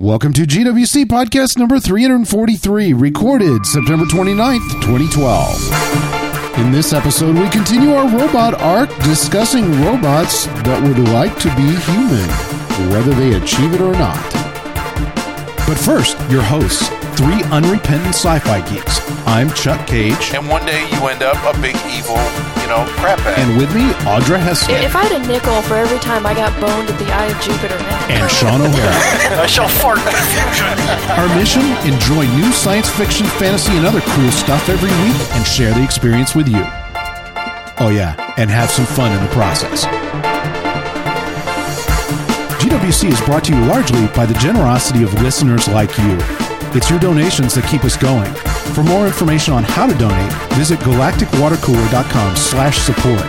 Welcome to GWC podcast number 343, recorded September 29th, 2012. In this episode, we continue our robot arc discussing robots that would like to be human, whether they achieve it or not. But first, your hosts, three unrepentant sci fi geeks. I'm Chuck Cage, and one day you end up a big evil, you know, crap bag. and with me, Audra Heston If I had a nickel for every time I got boned at the Eye of Jupiter now. and Sean O'Hara. I shall fart confusion. Our mission enjoy new science fiction, fantasy, and other cool stuff every week and share the experience with you. Oh, yeah, and have some fun in the process. GWC is brought to you largely by the generosity of listeners like you. It's your donations that keep us going. For more information on how to donate, visit galacticwatercooler.com slash support.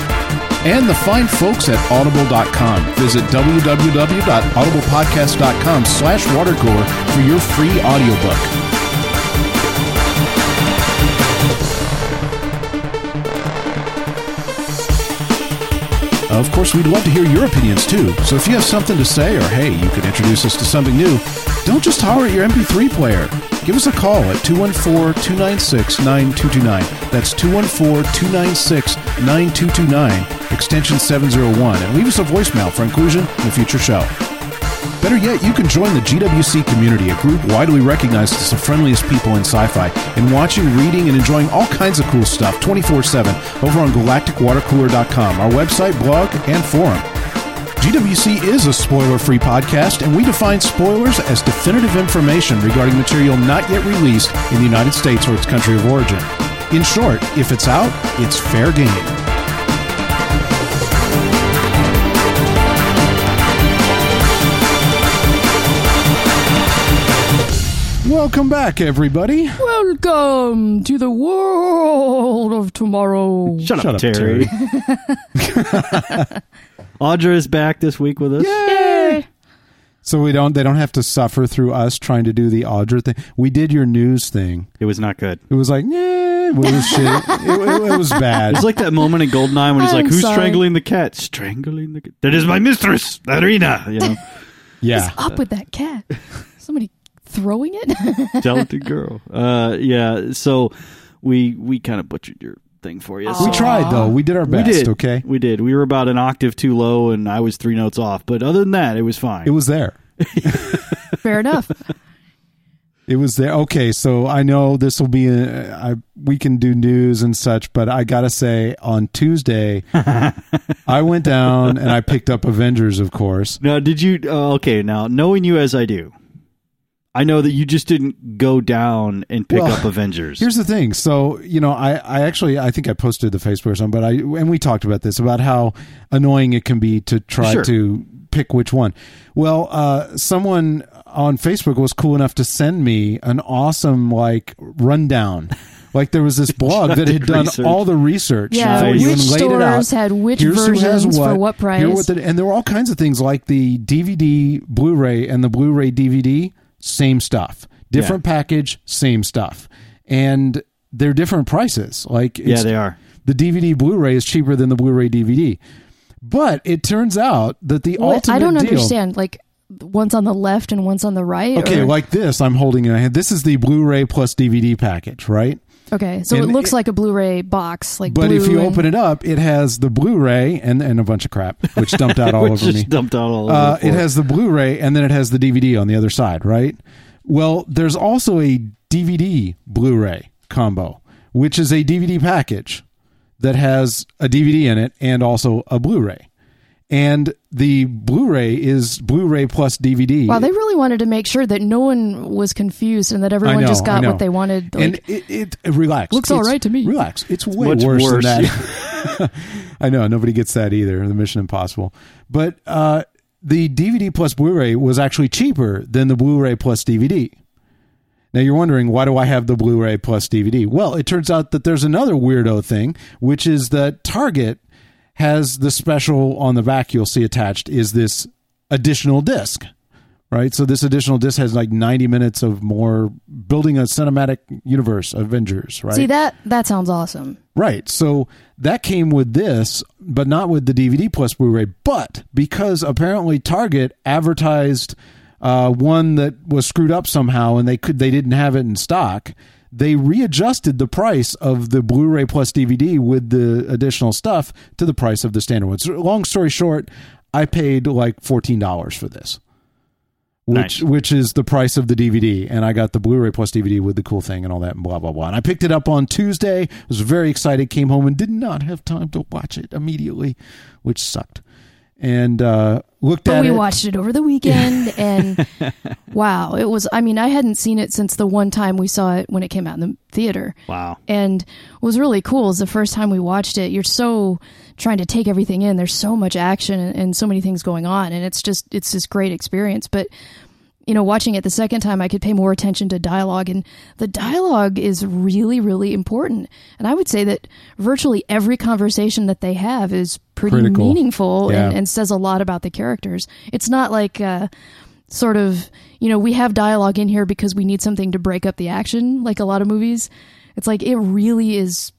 And the fine folks at audible.com. Visit www.audiblepodcast.com slash watercooler for your free audiobook. Of course, we'd love to hear your opinions too. So if you have something to say, or hey, you could introduce us to something new, don't just holler at your MP3 player. Give us a call at 214 296 9229. That's 214 296 9229, extension 701, and leave us a voicemail for inclusion in a future show. Better yet, you can join the GWC community, a group widely recognized as the friendliest people in sci fi, in watching, reading, and enjoying all kinds of cool stuff 24 7 over on galacticwatercooler.com, our website, blog, and forum. GWC is a spoiler free podcast, and we define spoilers as definitive information regarding material not yet released in the United States or its country of origin. In short, if it's out, it's fair game. Welcome back, everybody. Welcome to the world of tomorrow. Shut, Shut up, up, Terry. Audra is back this week with us. Yay! So we don't they don't have to suffer through us trying to do the Audra thing. We did your news thing. It was not good. It was like, yeah, it was shit. It, it- it was bad. It's like that moment in Goldeneye when he's like, I'm "Who's sorry. strangling the cat? Strangling the cat? That is my mistress, Irina." You know, yeah. Up with that cat. Somebody throwing it? talented girl. Uh, yeah. So we we kind of butchered your thing for you. We tried though. We did our We best, did. okay? We did. We were about an octave too low, and I was three notes off. But other than that, it was fine. It was there. Fair enough. It was there. Okay, so I know this will be a, I we can do news and such, but I got to say on Tuesday I went down and I picked up Avengers, of course. Now, did you? Uh, okay, now knowing you as I do, I know that you just didn't go down and pick Well, up Avengers. Here's the thing. So, you know, I, I actually, I think I posted the Facebook or something, but I, and we talked about this about how annoying it can be to try Sure. to pick which one. Well, uh, someone on Facebook was cool enough to send me an awesome, like, rundown. Like there was this blog that had done research. all the research Yeah, for you which and laid it out. stores had which Here's who has versions for what price. Here what the- and there were all kinds of things like the DVD Blu-ray and the Blu-ray DVD, same stuff. Different package, same stuff. And they're different prices. Like yeah, they are. the DVD Blu-ray is cheaper than the Blu-ray DVD. But it turns out that the What? ultimate I don't deal, understand. Like, one's on the left and one's on the right? Okay, or- like this, I'm holding in my hand. This is the Blu-ray plus DVD package, right? Okay, so and it looks it- like a Blu-ray box. Like But if you and- open it up, it has the Blu-ray and, and a bunch of crap, which dumped out all Which over just me. dumped out all over. Uh, it has the Blu-ray and then it has the DVD on the other side, right? Well, there's also a DVD Blu-ray combo, which is a DVD package that has a DVD in it and also a Blu-ray. And the Blu-ray is Blu-ray plus DVD. Wow, they really wanted to make sure that no one was confused and that everyone know, just got what they wanted. Like, and it, it, relax. Looks all It's- right to me. Relax. It's way much worse, worse. than that. I know nobody gets that either. The Mission Impossible, but uh, the DVD plus Blu-ray was actually cheaper than the Blu-ray plus DVD. Now you're wondering why do I have the Blu-ray plus DVD? Well, it turns out that there's another weirdo thing, which is that Target has the special on the back you'll see attached is this additional disc. Right? So this additional disc has like 90 minutes of more building a cinematic universe Avengers, right? see that that sounds awesome. Right. So that came with this, but not with the DVD plus Blu-ray. But because apparently Target advertised uh, one that was screwed up somehow and they could they didn't have it in stock. They readjusted the price of the Blu-ray plus DVD with the additional stuff to the price of the standard one. So long story short, I paid like fourteen dollars for this which Nice. which is the price of the DVD, and I got the Blu-ray plus DVD with the cool thing and all that, and blah blah blah. And I picked it up on Tuesday. Was very excited. Came home and did not have time to watch it immediately, which sucked. And uh, looked But at we it. watched it over the weekend, and wow, it was. I mean, I hadn't seen it since the one time we saw it when it came out in the theater. Wow. And what was really cool is the first time we watched it, you're so trying to take everything in. There's so much action and, and so many things going on, and it's just it's this great experience. But you know, watching it the second time, I could pay more attention to dialogue, and the dialogue is really, really important. And I would say that virtually every conversation that they have is pretty Critical. meaningful and, Yeah. and says a lot about the characters. It's not like uh, sort of, you know, we have dialogue in here because we need something to break up the action, like a lot of movies. It's like it really is,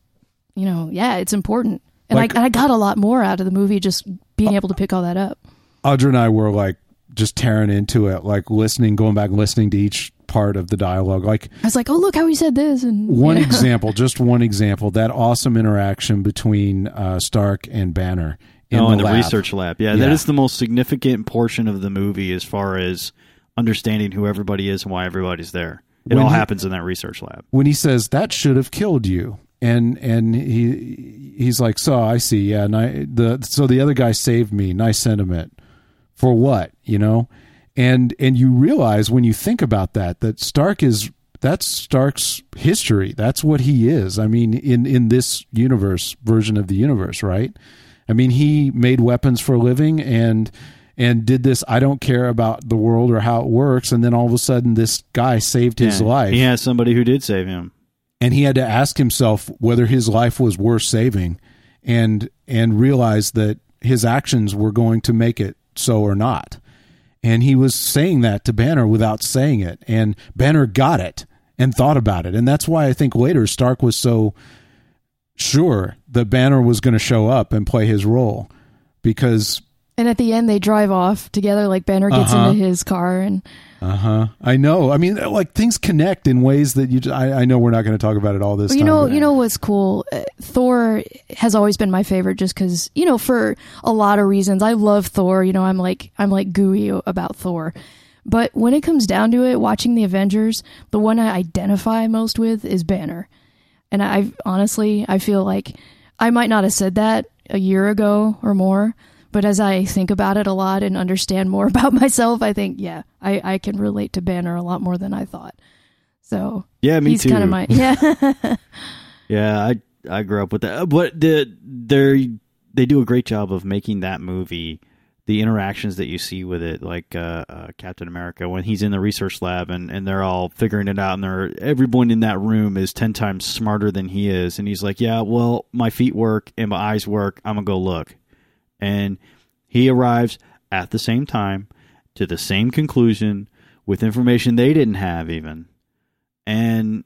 you know, yeah, it's important. And Like- I, I got a lot more out of the movie just being able to pick all that up. Audra and I were like just tearing into it, like listening, going back and listening to each part of the dialogue. Like I was like, oh, look how he said this. And one yeah. example, just one example, that awesome interaction between uh, Stark and Banner in oh, the, in the lab. research lab. Yeah, Yeah. that is the most significant portion of the movie as far as understanding who everybody is and why everybody's there. It When all he- happens in that research lab. when he says that should have killed you and and he he's like so i see yeah and I, the so the other guy saved me nice sentiment for what you know? And and you realize when you think about that that stark is that's stark's history. That's what he is. I mean in in this universe version of the universe right? I mean he made weapons for a living and and did this i don't care about the world or how it works and then all of a sudden this guy saved his Yeah. life. He has somebody who did save him. and he had to ask himself whether his life was worth saving and and realize that his actions were going to make it so or not. And he was saying that to banner without saying it. And banner got it and thought about it. And that's why i think later stark was so sure that banner was going to show up and play his role. Because And at the end, they drive off together. Like Banner gets Uh-huh. into his car, and uh-huh i know i mean like things connect in ways that you I, I know we're not going to talk about it all this Well, you time know, but- you know what's cool? Uh, Thor has always been my favorite, just because you know, for a lot of reasons. I love Thor. You know, I'm like I'm like gooey about Thor. But when it comes down to it, watching the Avengers, the one I identify most with is Banner. And I honestly, I feel like I might not have said that a year ago or more. But as I think about it a lot and understand more about myself, I think, yeah, I, I can relate to Banner a lot more than I thought. So Yeah, me he's too. kind of my yeah. Yeah, I I grew up with that. But the they they do a great job of making that movie the interactions that you see with it, like uh, uh, Captain America when he's in the research lab and, and they're all figuring it out, and they're everyone in that room is ten times smarter than he is, and he's like, "Yeah, well, my feet work and my eyes work. I'm gonna go look," and he arrives at the same time to the same conclusion with information they didn't have even, and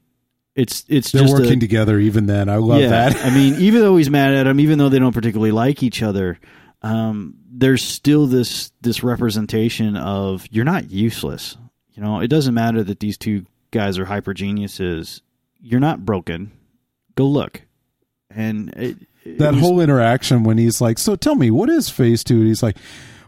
it's it's they're just a- working together even then i love that I mean, even though he's mad at him, even though they don't particularly like each other, um, there's still this this representation of you're not useless. You know, it doesn't matter that these two guys are hyper geniuses. You're not broken. Go look. And it that was- whole interaction when he's like, "So tell me, what is Phase 2? And he's like,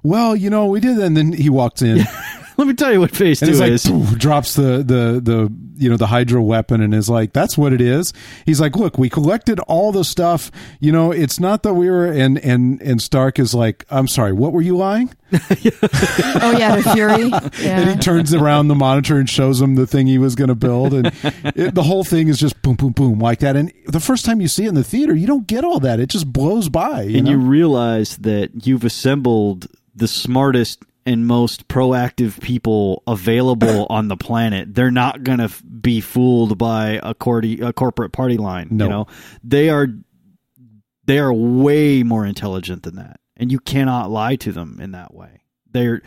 "Well, you know, we did." And then he walks in, let me tell you what phase and two like, is. "Poof," drops the the the you know the Hydra weapon, and is like, "That's what it is." He's like, "Look, we collected all the stuff. You know, it's not that we were." And and and Stark is like, "I'm sorry, what were you lying?" Oh yeah, to Fury. And he turns around the monitor and shows him the thing he was going to build, and it, the whole thing is just boom, boom, boom like that. And the first time you see it in the theater, you don't get all that; it just blows by. You and know? you realize that you've assembled the smartest and most proactive people available on the planet. They're not going to be fooled by a, cordy, a corporate party line. No. You know, they are they are way more intelligent than that, and you cannot lie to them in that way. They're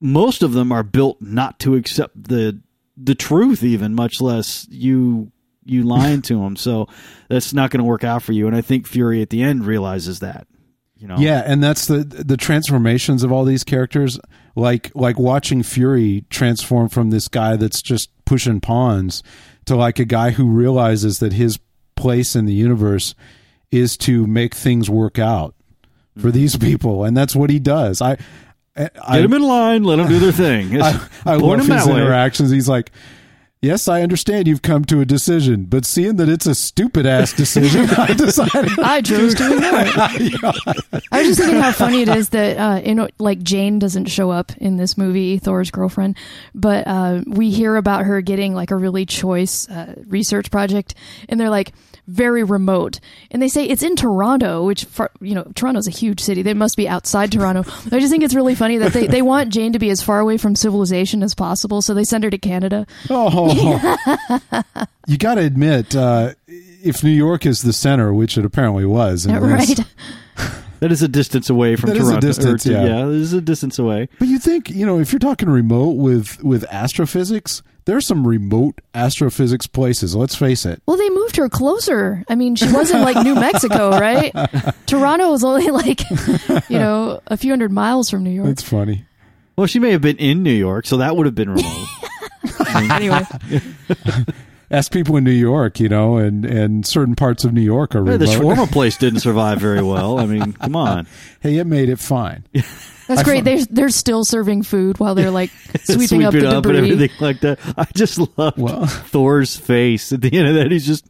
most of them are built not to accept the the truth, even much less you you lying to them. So that's not going to work out for you. And I think Fury at the end realizes that. You know, Yeah, and that's the the transformations of all these characters. Like like watching Fury transform from this guy that's just pushing pawns to like a guy who realizes that his place in the universe is to make things work out for mm-hmm. these people, and that's what he does. I, I get him in line, let him do their thing. I, I love his way. interactions. He's like, "Yes, I understand you've come to a decision, but seeing that it's a stupid ass decision, I decided." I chose to ignore it. I was just thinking how funny it is that uh, in like Jane doesn't show up in this movie, Thor's girlfriend, but uh, we hear about her getting like a really choice uh, research project, and they're like very remote, and they say it's in Toronto, which far, you know Toronto's a huge city. They must be outside Toronto. I just think it's really funny that they they want Jane to be as far away from civilization as possible, so they send her to Canada. Oh, you got to admit, uh, if New York is the center, which it apparently was, right? That is a distance away from That is a Toronto. or distance, to- yeah. yeah, it is a distance away. But you think, you know, if you're talking remote with with astrophysics, there are some remote astrophysics places. Let's face it. Well, they moved her closer. I mean, she wasn't like New Mexico, right? Toronto was only like, you know, a few hundred miles from New York. That's funny. Well, she may have been in New York, so that would have been remote. anyway, Ask people in New York, you know, and and certain parts of New York are Yeah, the shawarma place didn't survive very well. I mean, come on. hey, it made it fine. that's I great. found- They're they're still serving food while they're like sweeping Sweep up it the up and debris. everything like that. I just love Well- Thor's face at the end of that. He's just,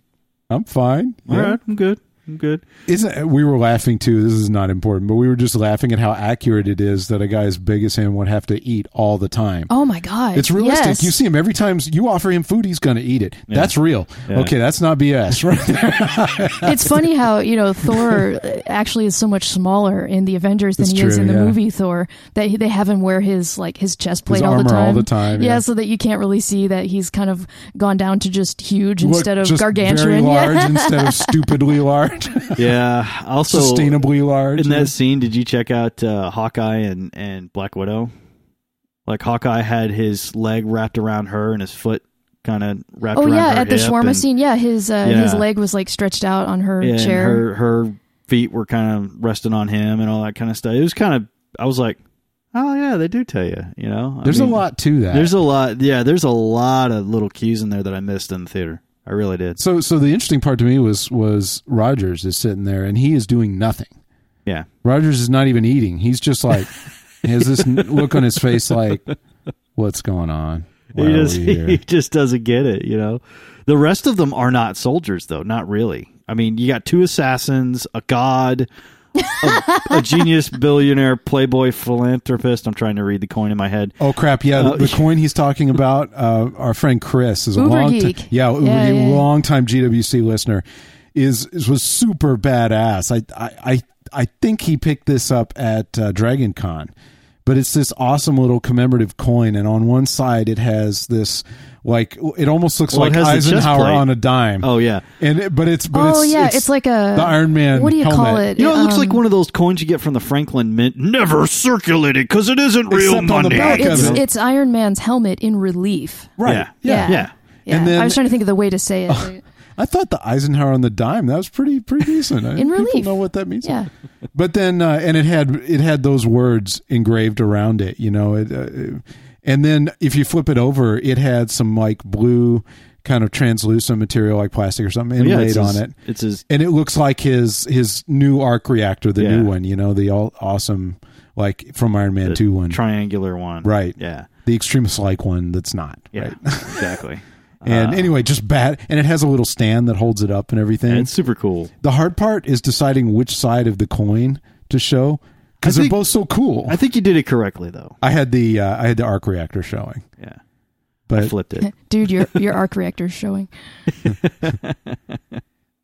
I'm fine. all Yeah. right, I'm good. I'm good. Isn't we were laughing too? This is not important, but we were just laughing at how accurate it is that a guy as big as him would have to eat all the time. Oh my god, It's realistic. Yes. You see him every time you offer him food, he's going to eat it. Yeah. That's real. Yeah. Okay, that's not BS, right? there. it's funny how you know Thor actually is so much smaller in the Avengers than That's he is in the yeah. movie Thor. That he, they have him wear his like his chest plate His all the time. all the time, Yeah. yeah. so that you can't really see that he's kind of gone down to just huge Look, instead of just gargantuan. very large Yeah. instead of stupidly large, Yeah. Also, sustainably large. in that scene, did you check out uh, Hawkeye and, and Black Widow? Like Hawkeye had his leg wrapped around her and his foot kind of wrapped Oh around yeah, her at the hip shawarma and- scene, yeah, his uh, Yeah. his leg was like stretched out on her Yeah, and chair. her her feet were kind of resting on him and all that kind of stuff. It was kind of I was like, oh yeah, they do tell you. You know, I There's mean, a lot to that. There's a lot. Yeah, there's a lot of little cues in there that I missed in the theater. I really did. so so the interesting part to me was was Rogers is sitting there and he is doing nothing. Yeah. Rogers is not even eating. He's just like has this look on his face like, what's going on? Why he just he just doesn't get it, you know. The rest of them are not soldiers though, not really. I mean, you got two assassins, a god, a, a genius billionaire playboy philanthropist. I'm trying to read the coin in my head. Oh crap! Yeah, Uh, the, the coin he's talking about. Uh, our friend Chris is a Uber long geek. time, yeah, Uber Yeah, yeah, yeah. long time GWC listener. Is, is was super badass. I I I, I think he picked this up at uh, Dragon Con, but it's this awesome little commemorative coin, and on one side it has this like it almost looks Well, like has Eisenhower on a dime. Oh yeah. and it, but it's but oh it's, yeah, it's, like a the Iron Man. What do you call it? You know, it looks like Um, one of those coins you get from the Franklin Mint. Never circulated because it isn't real Except on the money. back of It's it. it's Iron Man's helmet in relief. right? Yeah. yeah. Yeah. Yeah, And then- I was trying to think of the way to say it. I thought the Eisenhower on the dime that was pretty pretty decent. I- In people relief. know what that means. yeah, But then, uh, and it had it had those words engraved around it. You know, it, uh, and then if you flip it over, it had some like blue kind of translucent material, like plastic or something, inlaid it's on his- it. It's his. And it looks like his his new arc reactor, the Yeah. new one. You know, the all awesome like from Iron Man the Two one, triangular one. right? Yeah. The extremist like one that's not. Yeah. Right. exactly. And Uh, anyway, just bad. And it has a little stand that holds it up and everything. and it's super cool. The hard part is deciding which side of the coin to show because they're both so cool. I think you did it correctly though. I had the uh, I had the arc reactor showing, Yeah. but I but flipped it. dude, your your arc reactor's showing.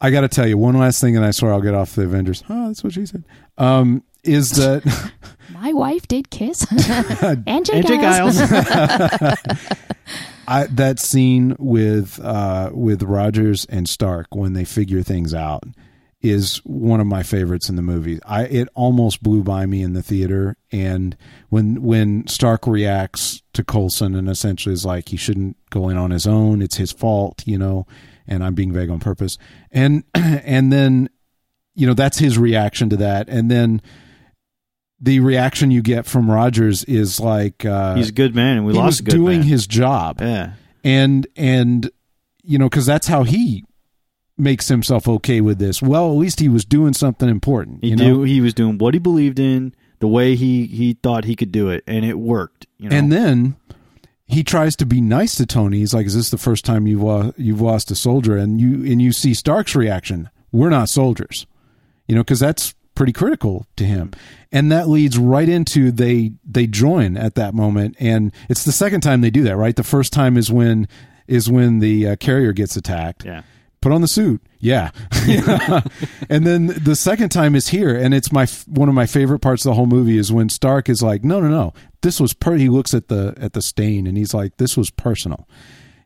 I got to tell you one last thing, and I swear I'll get off the Avengers. Oh, that's what she said. Um, is that My wife did kiss and Jake Giles. Giles. I, that scene with uh, with Rogers and Stark when they figure things out is one of my favorites in the movie. I it almost blew by me in the theater, and when when Stark reacts to Coulson and essentially is like he shouldn't go in on his own, it's his fault, you know, and I'm being vague on purpose, and and then you know that's his reaction to that, and then the reaction you get from Rogers is like uh, He's a good man, and we lost was a good doing man. his job, yeah. and and you know because that's how he makes himself okay with this. Well, at least he was doing something important. He do know? he was doing what he believed in, the way he he thought he could do it, and it worked. You know? And then he tries to be nice to Tony. He's like, "Is this the first time you've lo- you've lost a soldier?" And you and you see Stark's reaction. We're not soldiers, you know, because that's pretty critical to him. And that leads right into they they join at that moment, and it's the second time they do that. Right, the first time is when is when the uh, carrier gets attacked. yeah, Put on the suit, yeah. and then the second time is here, and it's my one of my favorite parts of the whole movie is when Stark is like, "No, no, no, this was per." He looks at the at the stain, and he's like, "This was personal."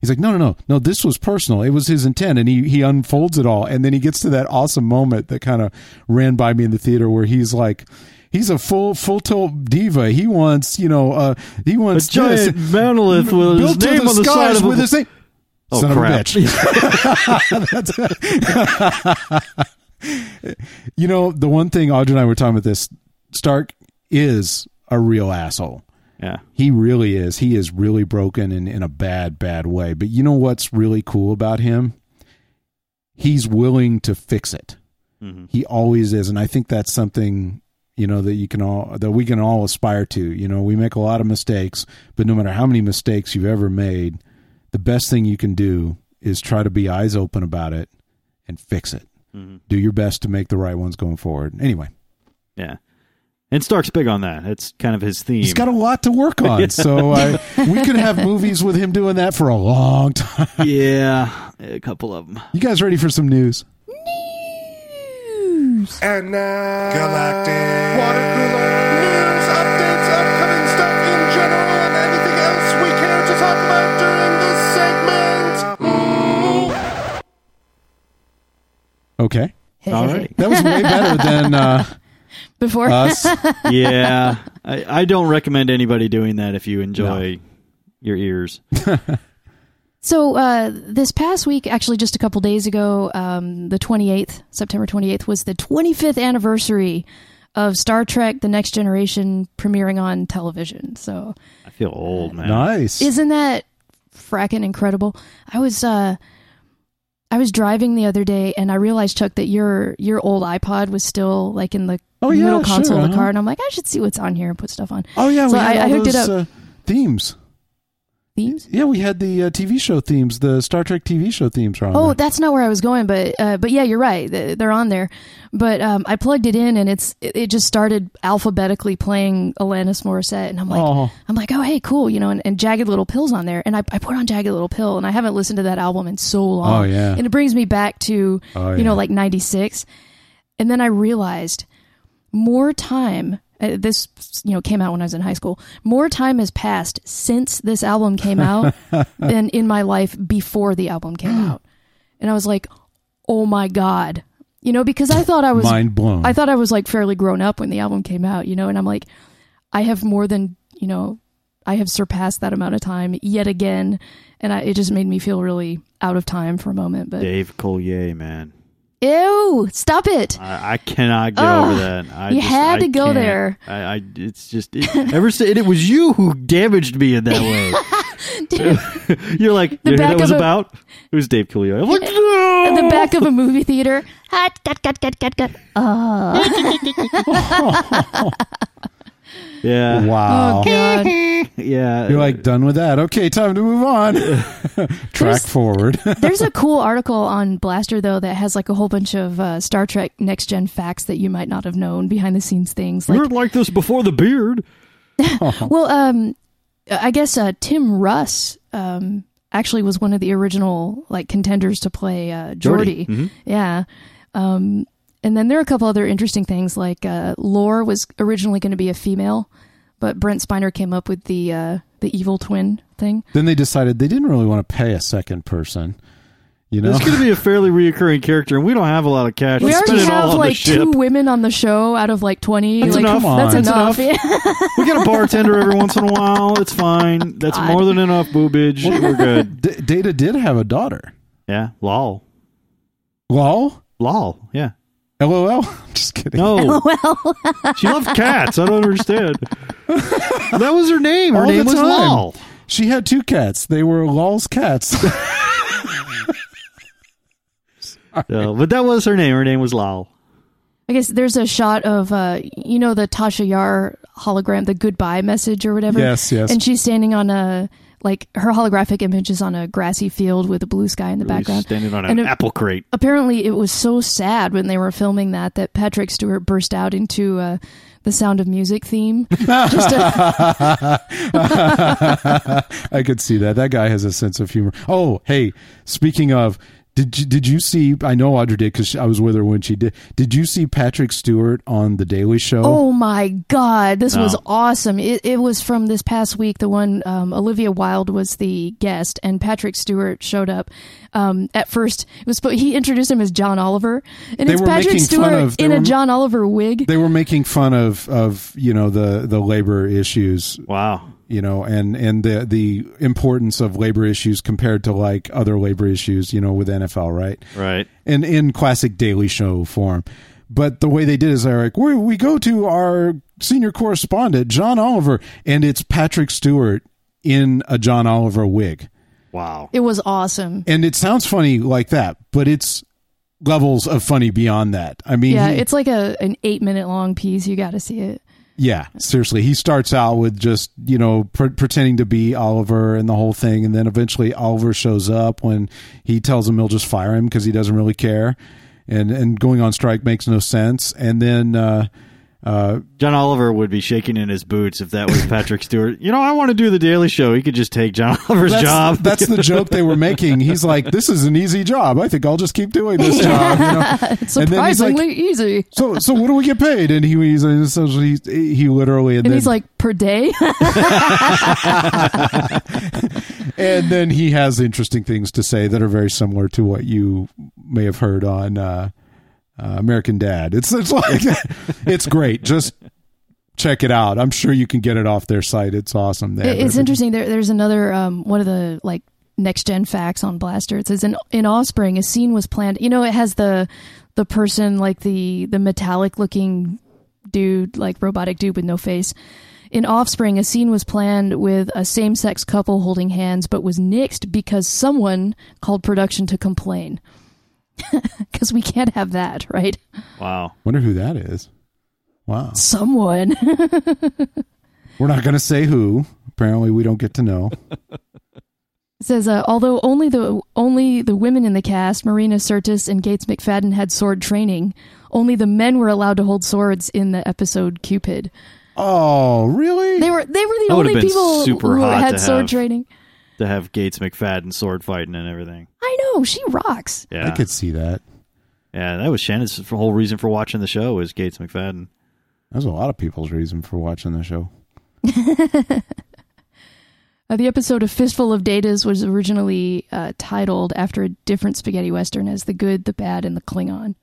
He's like, "No, no, no, no, this was personal. It was his intent," and he he unfolds it all, and then he gets to that awesome moment that kind of ran by me in the theater where he's like. He's a full full tilt diva. He wants, you know, uh, he a wants giant this. monolith with his built name on the side of a- with his name. Oh, Son crap. of a bitch. you know, the one thing Audra and I were talking about this, Stark is a real asshole. Yeah, He really is. He is really broken in, in a bad, bad way. But you know what's really cool about him? He's willing to fix it. Mhm. He always is. And I think that's something, you know, that you can all that we can all aspire to. You know, we make a lot of mistakes, but no matter how many mistakes you've ever made, the best thing you can do is try to be eyes open about it and fix it. Mhm. Do your best to make the right ones going forward. Anyway, yeah. And Stark's big on that. It's kind of his theme. he's got a lot to work on. So I, we could have movies with him doing that for a long time. yeah, a couple of them. You guys ready for some news? And now, Galactic. water cooler news, updates, upcoming stuff in general, and anything else we care to talk about Okay. All right. That was way better than uh, Before us. yeah, I, I don't recommend anybody doing that if you enjoy your ears. So uh, this past week, actually, just a couple days ago, um, the 28th, September 28th, was the 25th anniversary of Star Trek: The Next Generation premiering on television. So I feel old, man. Nice. isn't that fracking incredible? I was uh, I was driving the other day, and I realized Chuck that your your old iPod was still like in the Oh, yeah, middle console sure, of the car, uh-huh. and I'm like, I should see what's on here and put stuff on. oh yeah, So we I- I hooked it up. Uh, themes. Themes. Yeah, we had the uh, TV show themes. The Star Trek TV show themes are on Oh, there. that's not where I was going, but uh, but yeah, you're right. They're on there. But um, I plugged it in, and it's it just started alphabetically playing Alanis Morissette, and I'm like, Oh. I'm like, oh hey, cool, you know, and, and Jagged Little Pill's on there, and I, I put on Jagged Little Pill, and I haven't listened to that album in so long. Oh, yeah. and it brings me back to Oh, you yeah. know like '96, and then I realized more time. Uh, this you know came out when I was in high school. More time has passed since this album came out than in my life before the album came out. And I was like, "Oh my god." You know, because I thought I was Mind blown. I thought I was like fairly grown up when the album came out, you know, and I'm like I have more than, you know, I have surpassed that amount of time yet again and I, it just made me feel really out of time for a moment, but Dave Coulier, man. Ew, stop it. I, I cannot get Ugh, over that. I you just- had I to go can't. there. I, I it's just it, ever since and it was you who damaged me in that way. You're like, The you know back that was of a- about? It was Dave Coulier. I'm like, no! At the back of a movie theater. Hot, cut, cut, cut, cut, cut. Oh, Yeah, wow. oh god. yeah. You're like done with that. Okay, time to move on. Track There's- forward. There's a cool article on Blastr though that has like a whole bunch of uh, Star Trek next gen facts that you might not have known behind the scenes things. we Like weren't like this before the beard. Well, um, I guess uh, Tim Russ um, actually was one of the original like contenders to play uh, Geordi. Mhm. Yeah. Um, and then there are a couple other interesting things like uh, Lore was originally going to be a female, but Brent Spiner came up with the uh, the evil twin thing. then they decided they didn't really want to pay a second person. You know, It's going to be a fairly reoccurring character, and we don't have a lot of cash. we Let's spend already it all have like two women on the show out of like twenty. That's like, enough. That's, That's enough. enough. we get a bartender every once in a while. It's fine. That's God. more than enough boobage. We're good. D- Data did have a daughter. Yeah, lol, Lol. lol. Yeah, LOL. Just kidding. No. she loved cats. I don't understand. that was her name. Her All name the was time. Lal. She had two cats. They were Lol's cats. No, but that was her name. Her name was Lal. I guess there's a shot of uh you know the Tasha Yar hologram, the goodbye message or whatever. Yes, yes. And she's standing on a like her holographic image is on a grassy field with a blue sky in the background. Standing on And an it- apple crate. Apparently, it was so sad when they were filming that that Patrick Stewart burst out into uh, the Sound of Music theme. Just to, I could see that. That guy has a sense of humor. Oh, hey, speaking of, did you, did you see? I know Audra did because I was with her when she did. Did you see Patrick Stewart on the Daily Show? oh my God, this was awesome! It, it was from this past week. The one um, Olivia Wilde was the guest, and Patrick Stewart showed up. Um, at first, it was he introduced him as John Oliver, and They it's Patrick Stewart of- they in a John Oliver wig. They were making fun of of you know the the labor issues Wow. You know and and the the importance of labor issues compared to like other labor issues you know with NFL right Right. and in classic Daily Show form. But the way they did is they're like, we we go to our senior correspondent John Oliver, and it's Patrick Stewart in a John Oliver wig, Wow. It was awesome. and it sounds funny like that, but it's levels of funny beyond that. I mean, Yeah, he- it's like a an eight minute long piece. You got to see it. Yeah, seriously. He starts out with just, you know, pre- pretending to be Oliver and the whole thing. And then eventually Oliver shows up when he tells him he'll just fire him because he doesn't really care. And, and going on strike makes no sense. And then, uh, uh, John Oliver would be shaking in his boots if that was Patrick Stewart. You know, I want to do the Daily Show. He could just take John Oliver's that's, job. that's the joke they were making. He's like, this is an easy job. I think I'll just keep doing this job. You know? It's And then he's like- surprisingly easy. So, so what do we get paid? And he, he's, essentially, he, he literally, and, And then, he's like, per day? and then he has interesting things to say that are very similar to what you may have heard on uh, uh, American Dad. It's it's like it's great. Just check it out. I'm sure you can get it off their site. It's awesome. They it's everything. interesting. There, there's another um, one of the like next gen facts on Blastr. It says in in Offspring, a scene was planned. You know, it has the the person like the the metallic looking dude, like robotic dude with no face. In Offspring, a scene was planned with a same sex couple holding hands, but was nixed because someone called production to complain. Because we can't have that, right? wow. Wonder who that is. Wow. Someone. We're not going to say who. Apparently, we don't get to know. It says, uh, although only the only the women in the cast, Marina Sirtis and Gates McFadden, had sword training, only the men were allowed to hold swords in the episode Cupid. Oh, really? They were they were the That only people super who had sword have. training. To have Gates McFadden sword fighting and everything. I know she rocks. Yeah. I could see that. Yeah, that was Shannon's whole reason for watching the show was Gates McFadden. That's a lot of people's reason for watching the show. Uh, the episode of Fistful of Datas was originally uh, titled after a different spaghetti western as "The Good, the Bad, and the Klingon."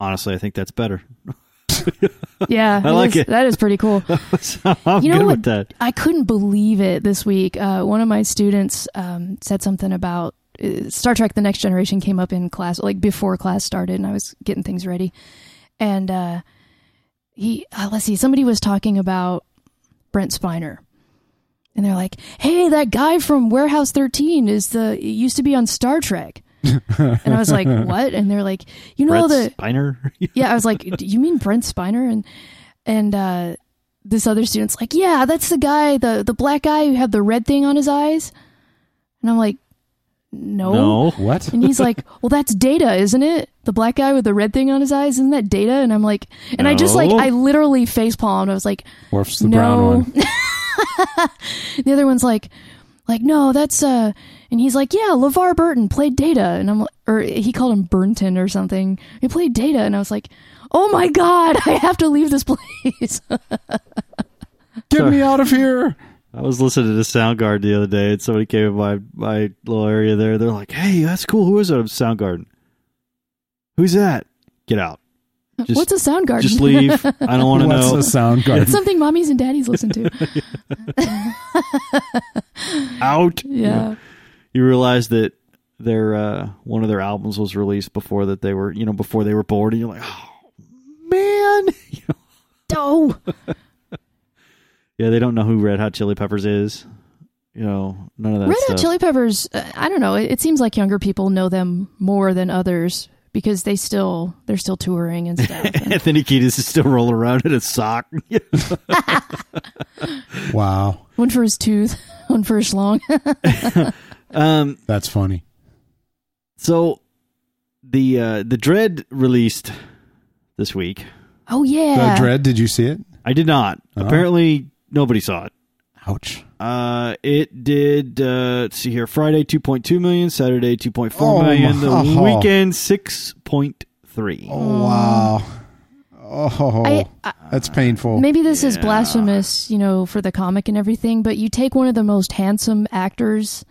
Honestly, I think that's better. Yeah, I like is- it. That is pretty cool. so I'm You know good what? with that. I couldn't believe it this week. Uh, one of my students um, said something about uh, Star Trek: The Next Generation came up in class, like before class started, and I was getting things ready. And uh, he, uh, let's see, somebody was talking about Brent Spiner, and they're like, "Hey, that guy from Warehouse 13 is the used to be on Star Trek." And I was like, "What?" And they're like, "You know Brett the Spiner. yeah, I was like, "Do you mean Brent Spiner?" And and uh, this other student's like, "Yeah, that's the guy, the the black guy who had the red thing on his eyes." And I'm like, "No." no. What? And he's like, "Well, that's Data, isn't it? The black guy with the red thing on his eyes, isn't that Data?" And I'm like, and I just like, I literally face palmed. I was like, Worf's the no. brown one. the other one's like, like no, that's uh, and he's like, yeah, LeVar Burton played Data, and I'm like, or he called him Burnton or something. He played Data, and I was like, oh my god, I have to leave this place. Get me out of here. I was listening to Soundgarden the other day, and somebody came in my my little area there. They're like, "Hey, that's cool. Who is it? I'm Soundgarden. Who's that? Get out. Just, What's a sound garden? Just leave. I don't want to What's know. the sound garden? It's something mommies and daddies listen to. Out. Yeah. You realize that their uh, one of their albums was released before that they were you know before they were bored, and you're like, oh man, you know, Oh, yeah, they don't know who Red Hot Chili Peppers is. You know, none of that Red stuff. Hot Chili Peppers. Uh, I don't know. It, it seems like younger people know them more than others because they still they're still touring and stuff. And- Anthony Kiedis is still rolling around in a sock. Wow, one for his tooth, one for his schlong. Um, that's funny. so the uh, the Dredd released this week. oh yeah, The Dredd, did you see it? I did not. Oh. Apparently, nobody saw it. Ouch. Uh, it did. Uh, let's see here. Friday two point two million. Saturday two point four Oh, million. The my- weekend six point three. Oh, wow. Oh, I, I, that's painful. maybe this is blasphemous, you know, for the comic and everything. But you take one of the most handsome actors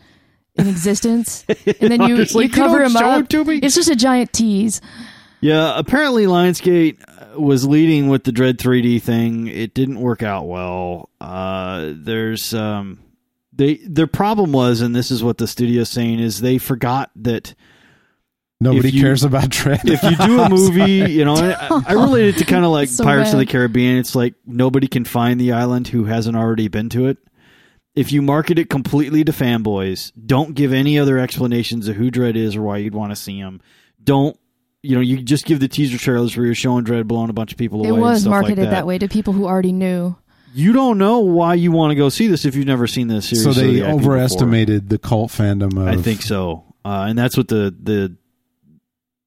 in existence, and then you, you like, you cover don't him show up. it to me? It's just a giant tease. Yeah, apparently Lionsgate uh, was leading with the Dredd 3D thing. It didn't work out well. Uh, there's um, they their problem was, and this is what the studio's saying, is they forgot that Nobody you- cares about Dredd. if you do a movie, you know, I, I relate it to kind of like So Pirates of the. Caribbean. It's like nobody can find the island who hasn't already been to it. If you market it completely to fanboys, don't give any other explanations of who Dredd is or why you'd want to see him. Don't, you know, you just give the teaser trailers where you're showing Dredd blowing a bunch of people It away. and was stuff like marketed that. that way to people who already knew. You don't know why you want to go see this if you've never seen this series. so they the IP before. overestimated the cult fandom of. I think so, uh, and that's what the the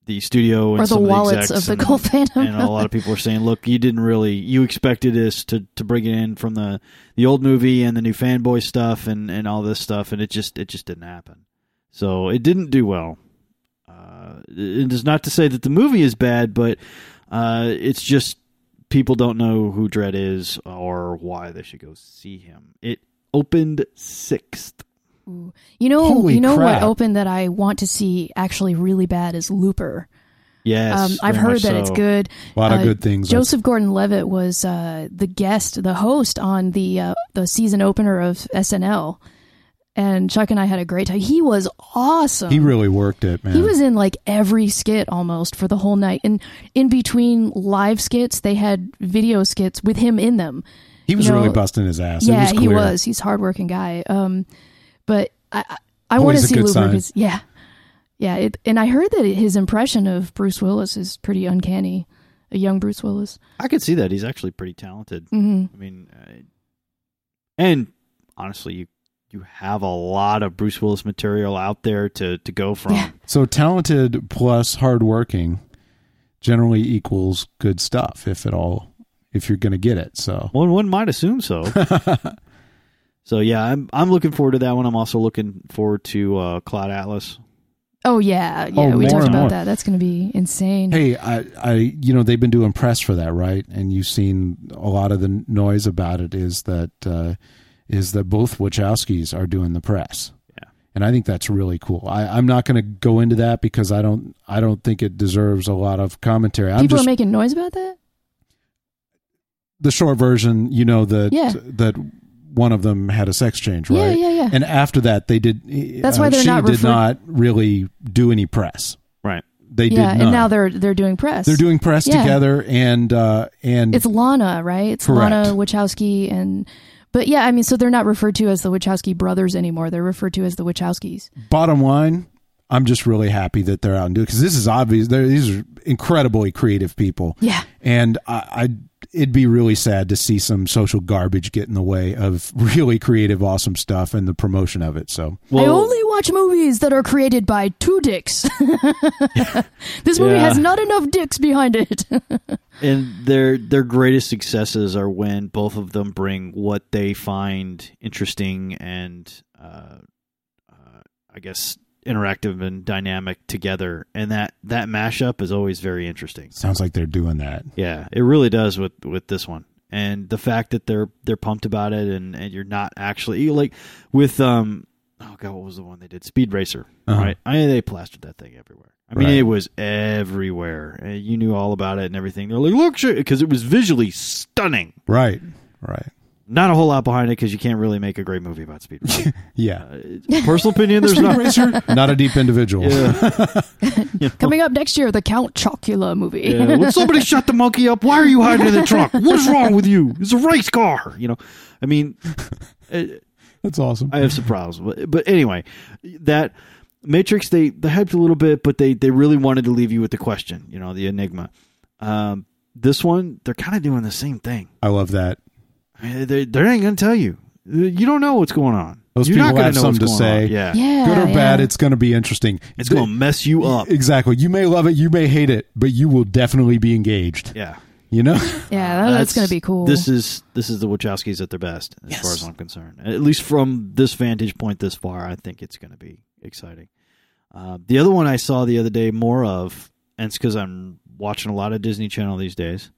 the studio and Or the wallets of, the of the execs cult and, and a lot of people are saying, "Look, you didn't really you expected us to to bring it in from the the old movie and the new fanboy stuff and and all this stuff, and it just it just didn't happen. So it didn't do well. Uh, it is not to say that the movie is bad, but uh, it's just people don't know who Dredd is or why they should go see him. It opened sixth. You know, Holy you know crap. what open that I want to see actually really bad is Looper. Yes, Um, I've heard much that it's good. a lot of Uh, good things. Joseph Gordon-Levitt was uh, the guest, the host on the uh, the season opener of SNL, and Chuck and I had a great time. He was awesome. he really worked it, man. He was in like every skit almost for the whole night, and in between live skits, they had video skits with him in them. He was you know, really busting his ass. yeah, it was he was. He's a hardworking guy. Um, but I, I, I want to see good Lou sign. because yeah, yeah. It, and I heard that his impression of Bruce Willis is pretty uncanny. A young Bruce Willis. I could see that he's actually pretty talented. hmm I mean, uh, and honestly, you you have a lot of Bruce Willis material out there to to go from. Yeah. So talented plus hardworking generally equals good stuff, if at all, if you're going to get it. So One one might assume so. so yeah, I'm I'm looking forward to that one. I'm also looking forward to uh, Cloud Atlas. Oh yeah, yeah. Oh, we talked about more. that. That's going to be insane. hey, I, I, you know, they've been doing press for that, right? And you've seen a lot of the noise about it is that uh, is that both Wachowskis are doing the press. Yeah. And I think that's really cool. I, I'm not going to go into that because I don't I don't think it deserves a lot of commentary. I'm People just are making noise about that. the short version, you know that Yeah. that one of them had a sex change, right? Yeah, yeah, yeah. And after that, they did. That's uh, why they're she not did refer- not really do any press. Right. They yeah, did and none. now they're they're doing press. they're doing press Yeah. together, and uh, and It's Lana, right? It's Correct. Lana Wachowski and. But yeah, I mean, so they're not referred to as the Wachowski brothers anymore. They're referred to as the Wachowskis. bottom line, I'm just really happy that they're out and doing because this is obvious. They're, these are incredibly creative people. Yeah. and I, I it'd be really sad to see some social garbage get in the way of really creative, awesome stuff and the promotion of it. So I only watch movies that are created by two dicks. this movie Yeah. has not enough dicks behind it. and their their greatest successes are when both of them bring what they find interesting and uh, uh, I guess interactive and dynamic together, and that that mashup is always very interesting. sounds like they're doing that. Yeah, it really does with with this one, and the fact that they're they're pumped about it, and and you're not actually you like with um oh god, what was the one they did? Speed Racer, Uh-huh. right? I mean they plastered that thing everywhere. I mean, Right. it was everywhere. Uh, You knew all about it and everything. They're like, look, because it was visually stunning. Right, right. Not a whole lot behind it because you can't really make a great movie about speed. Yeah. Uh, personal opinion, there's not. Racer, not a deep individual. Yeah. You know? Coming up next year, the Count Chocula movie. Yeah. Would somebody shut the monkey up? Why are you hiding in the trunk? What is wrong with you? It's a race car. You know, I mean, uh, That's awesome. I have some problems, but, but anyway, that Matrix they they hyped a little bit, but they they really wanted to leave you with the question. You know, the enigma. Um, this one, they're kind of doing the same thing. I love that. I They they ain't gonna tell you. You don't know what's going on. Those You're people not gonna have know something to say. Yeah, yeah. Good or yeah. bad, it's going to be interesting. it's gonna mess you up. Exactly. You may love it, you may hate it, but you will definitely be engaged. Yeah. You know? Yeah, that- that's, going to be cool. This is this is the Wachowskis at their best, as Yes. far as I'm concerned. At least from this vantage point this far, I think it's going to be exciting. Uh, the other one I saw the other day more of, and it's because I'm watching a lot of Disney Channel these days,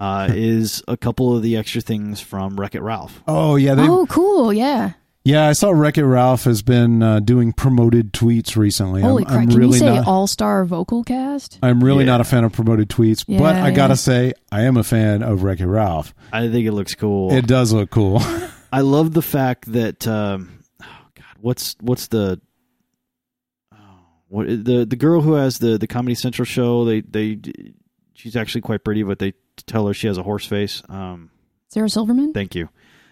uh, is a couple of the extra things from Wreck It Ralph. Oh, yeah. They, oh, cool. Yeah. Yeah, I saw Wreck It Ralph has been uh, doing promoted tweets recently. Holy I'm, crap. I'm Can really you say all star vocal cast? I'm really Yeah. not a fan of promoted tweets, but Yeah, I gotta say I am a fan of Wreck It Ralph. I think it looks cool. It does look cool. I love the fact that um, oh God, what's what's the oh, what the the girl who has the the Comedy Central show? They they she's actually quite pretty, but they tell her she has a horse face. Um, Sarah Silverman? thank you,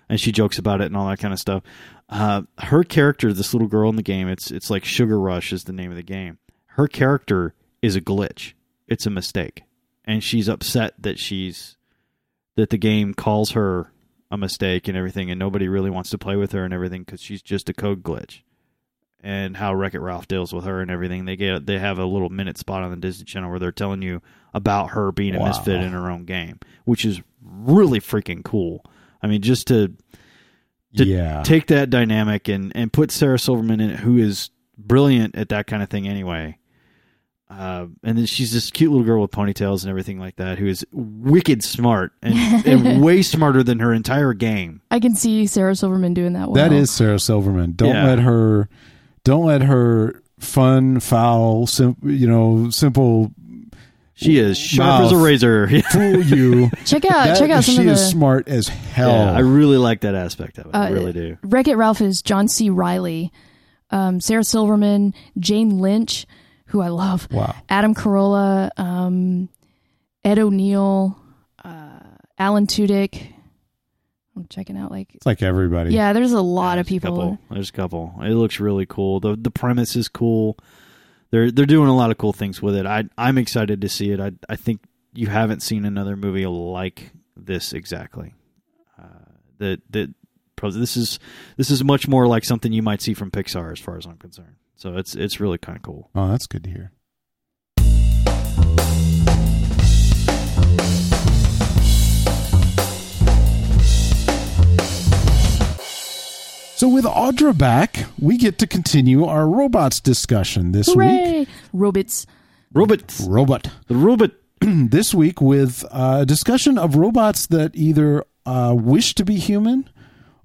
and she jokes about it and all that kind of stuff. Uh, her character, this little girl in the game, it's it's like Sugar Rush is the name of the game. Her character is a glitch. It's a mistake, and she's upset that she's that the game calls her a mistake and everything, and nobody really wants to play with her and everything because she's just a code glitch. And how Wreck It Ralph deals with her and everything. They get they have a little minute spot on the Disney Channel where they're telling you about her being a misfit in her own game, which is really freaking cool. I mean, just to to yeah. take that dynamic and and put Sarah Silverman in it, who is brilliant at that kind of thing anyway. Uh, and then she's this cute little girl with ponytails and everything like that, who is wicked smart and, and way smarter than her entire game. I can see Sarah Silverman doing that well. that is Sarah Silverman. Don't Yeah. let her. Don't let her fun, foul, sim, you know, simple She is sharp as a razor. fool you. Check out That- check out some she of the is smart as hell. Yeah, I really like that aspect of it. I Uh, really do. Wreck It Ralph is John C. Reilly, um, Sarah Silverman, Jane Lynch, who I love, wow. Adam Carolla, um, Ed O'Neill, uh, Alan Tudyk. I'm checking out like It's like everybody. yeah, there's a lot Yeah, of there's a people. couple. There's a couple. It looks really cool. the The premise is cool. They're they're doing a lot of cool things with it. I I'm excited to see it. I I think you haven't seen another movie like this exactly. Uh, that that this is this is much more like something you might see from Pixar as far as I'm concerned. So it's it's really kind of cool. Oh, that's good to hear. So with Audra back, we get to continue our robots discussion this week. Hooray! Robots. Robot, Robot. the robot. this week with uh, a discussion of robots that either uh, wish to be human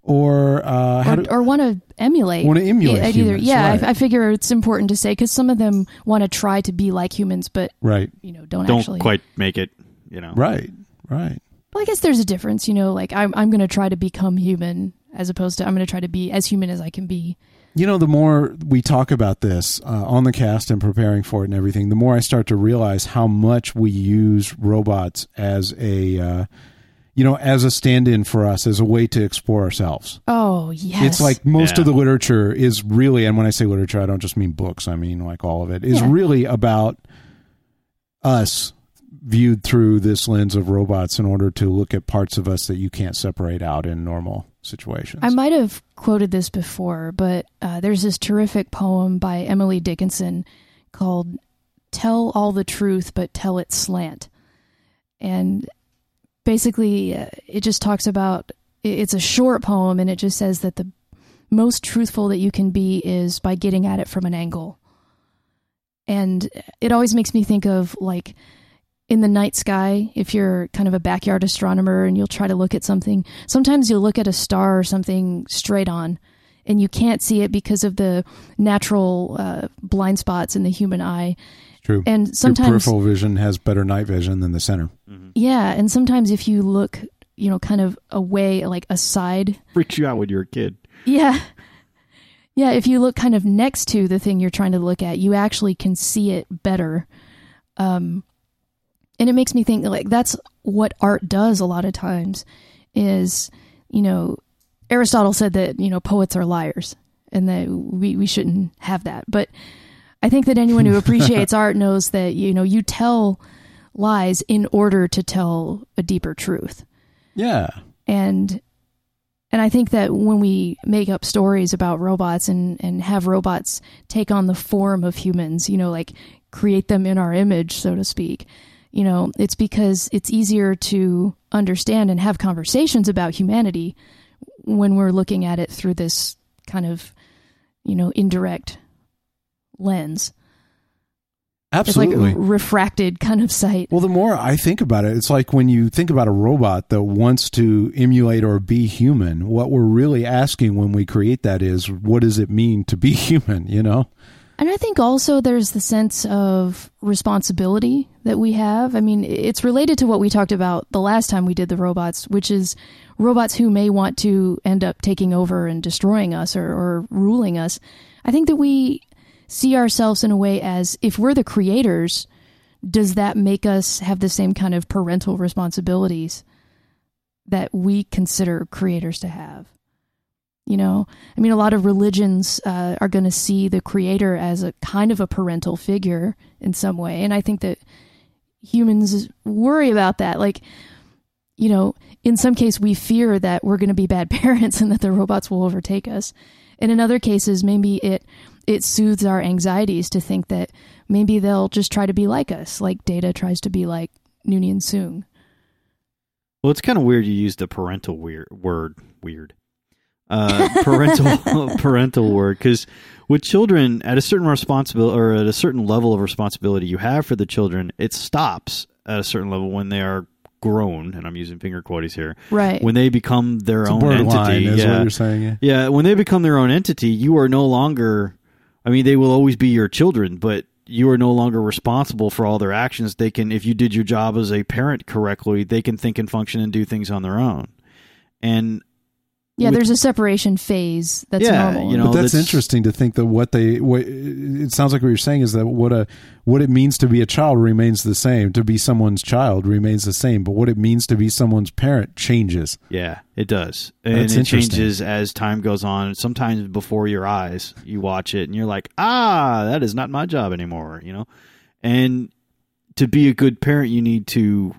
or uh, or, or want to emulate. Wanna emulate Yeah, either, humans, yeah, right. I, I figure it's important to say because some of them want to try to be like humans, but right, you know don't, Don't actually. quite make it. You know. right, right. Well, I guess there's a difference. You know, like I'm I'm going to try to become human as opposed to I'm going to try to be as human as I can be. You know, the more we talk about this uh, on the cast and preparing for it and everything, the more I start to realize how much we use robots as a, uh, you know, as a stand-in for us, as a way to explore ourselves. Oh yes, It's like most Yeah. of the literature is really, and when I say literature, I don't just mean books. I mean like all of it is Yeah. really about us viewed through this lens of robots in order to look at parts of us that you can't separate out in normal situations. I might have quoted this before, but uh, there's this terrific poem by Emily Dickinson called "Tell All the Truth, but Tell It Slant," and basically, uh, it just talks about. It's a short poem, and it just says that the most truthful that you can be is by getting at it from an angle. And it always makes me think of like in the night sky, if you're kind of a backyard astronomer and you'll try to look at something, sometimes you'll look at a star or something straight on and you can't see it because of the natural uh, blind spots in the human eye. True. And Your sometimes, peripheral vision has better night vision than the center. Mhm. yeah, and sometimes if you look, you know, kind of away, like aside. Freaks you out when you're a kid. Yeah. Yeah, if you look kind of next to the thing you're trying to look at, you actually can see it better. Um, and it makes me think like that's what art does a lot of times is, you know, Aristotle said that, you know, poets are liars and that we, we shouldn't have that. But I think that anyone who appreciates art knows that, you know, you tell lies in order to tell a deeper truth. Yeah. And and I think that when we make up stories about robots and, and have robots take on the form of humans, you know, like create them in our image, so to speak, you know, it's because it's easier to understand and have conversations about humanity when we're looking at it through this kind of, you know, indirect lens. Absolutely. It's like refracted kind of sight. Well, the more I think about it, it's like when you think about a robot that wants to emulate or be human, what we're really asking when we create that is, what does it mean to be human, you know? And I think also there's the sense of responsibility that we have. I mean, it's related to what we talked about the last time we did the robots, which is robots who may want to end up taking over and destroying us or, or ruling us. I think that we see ourselves in a way as if we're the creators, does that make us have the same kind of parental responsibilities that we consider creators to have? You know, I mean, a lot of religions uh, are going to see the creator as a kind of a parental figure in some way. And I think that humans worry about that. Like, you know, in some case, we fear that we're going to be bad parents and that the robots will overtake us. And in other cases, maybe it it soothes our anxieties to think that maybe they'll just try to be like us, like Data tries to be like Noonien Soong. Well, it's kind of weird you use the parental weird word weird. Uh, parental parental word because with children at a certain responsibility or at a certain level of responsibility you have for the children, it stops at a certain level when they are grown, and I'm using finger quotes here. Right. When they become their It's own borderline, entity. is yeah. what you're saying. Yeah. Yeah, when they become their own entity, you are no longer. I mean, they will always be your children, but you are no longer responsible for all their actions. They can, if you did your job as a parent correctly, they can think and function and do things on their own. And Yeah, with- there's a separation phase that's Yeah, normal. you know, but that's, that's- interesting to think that what they what it sounds like what you're saying is that what a what it means to be a child remains the same to be someone's child remains the same but what it means to be someone's parent changes yeah, it does, and That's it changes as time goes on. Sometimes before your eyes, you watch it and you're like, ah, that is not my job anymore. You know, and to be a good parent, you need to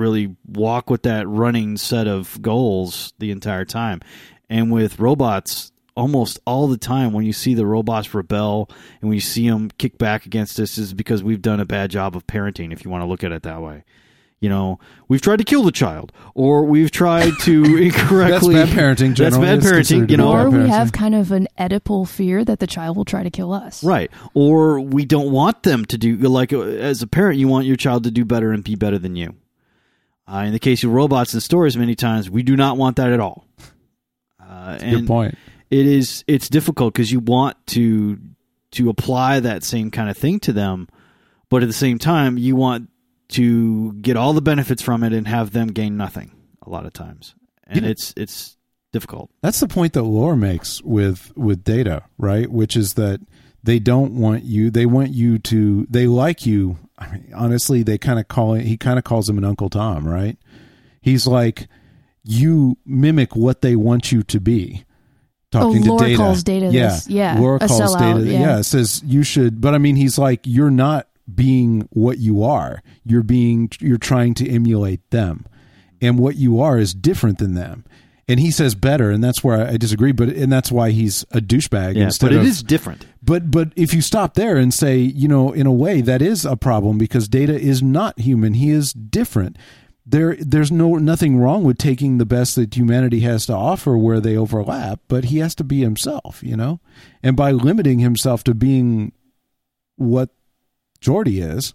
really walk with that running set of goals the entire time. And with robots, almost all the time when you see the robots rebel and when you see them kick back against us is because we've done a bad job of parenting if you want to look at it that way. You know, we've tried to kill the child or we've tried to incorrectly That's bad parenting, That's bad It's parenting, you know. or we have kind of an Oedipal fear that the child will try to kill us. Right. Or we don't want them to do like uh, as a parent you want your child to do better and be better than you. Uh, in the case of robots and stories many times we do not want that at all. Uh, and good point it is it's difficult because you want to to apply that same kind of thing to them but at the same time you want to get all the benefits from it and have them gain nothing a lot of times and Yeah. it's it's difficult That's the point that Lore makes with with data, right? Which is that they don't want you. They want you to. They like you. I mean, honestly, they kind of call it. He kind of calls him an Uncle Tom, right? He's like you mimic what they want you to be. Oh, Talking Oh, Lore to data, calls Data yeah, this- yeah, Lore calls sellout, data, yeah. yeah, says you should. But I mean, he's like you're not being what you are. You're being. You're trying to emulate them, and what you are is different than them and he says better, and that's where I disagree. But and that's why he's a douchebag. yeah instead but it of, is different But but if you stop there and say, you know, in a way that is a problem because Data is not human. He is different. There there's no nothing wrong with taking the best that humanity has to offer where they overlap, but he has to be himself, you know. And by limiting himself to being what Geordi is,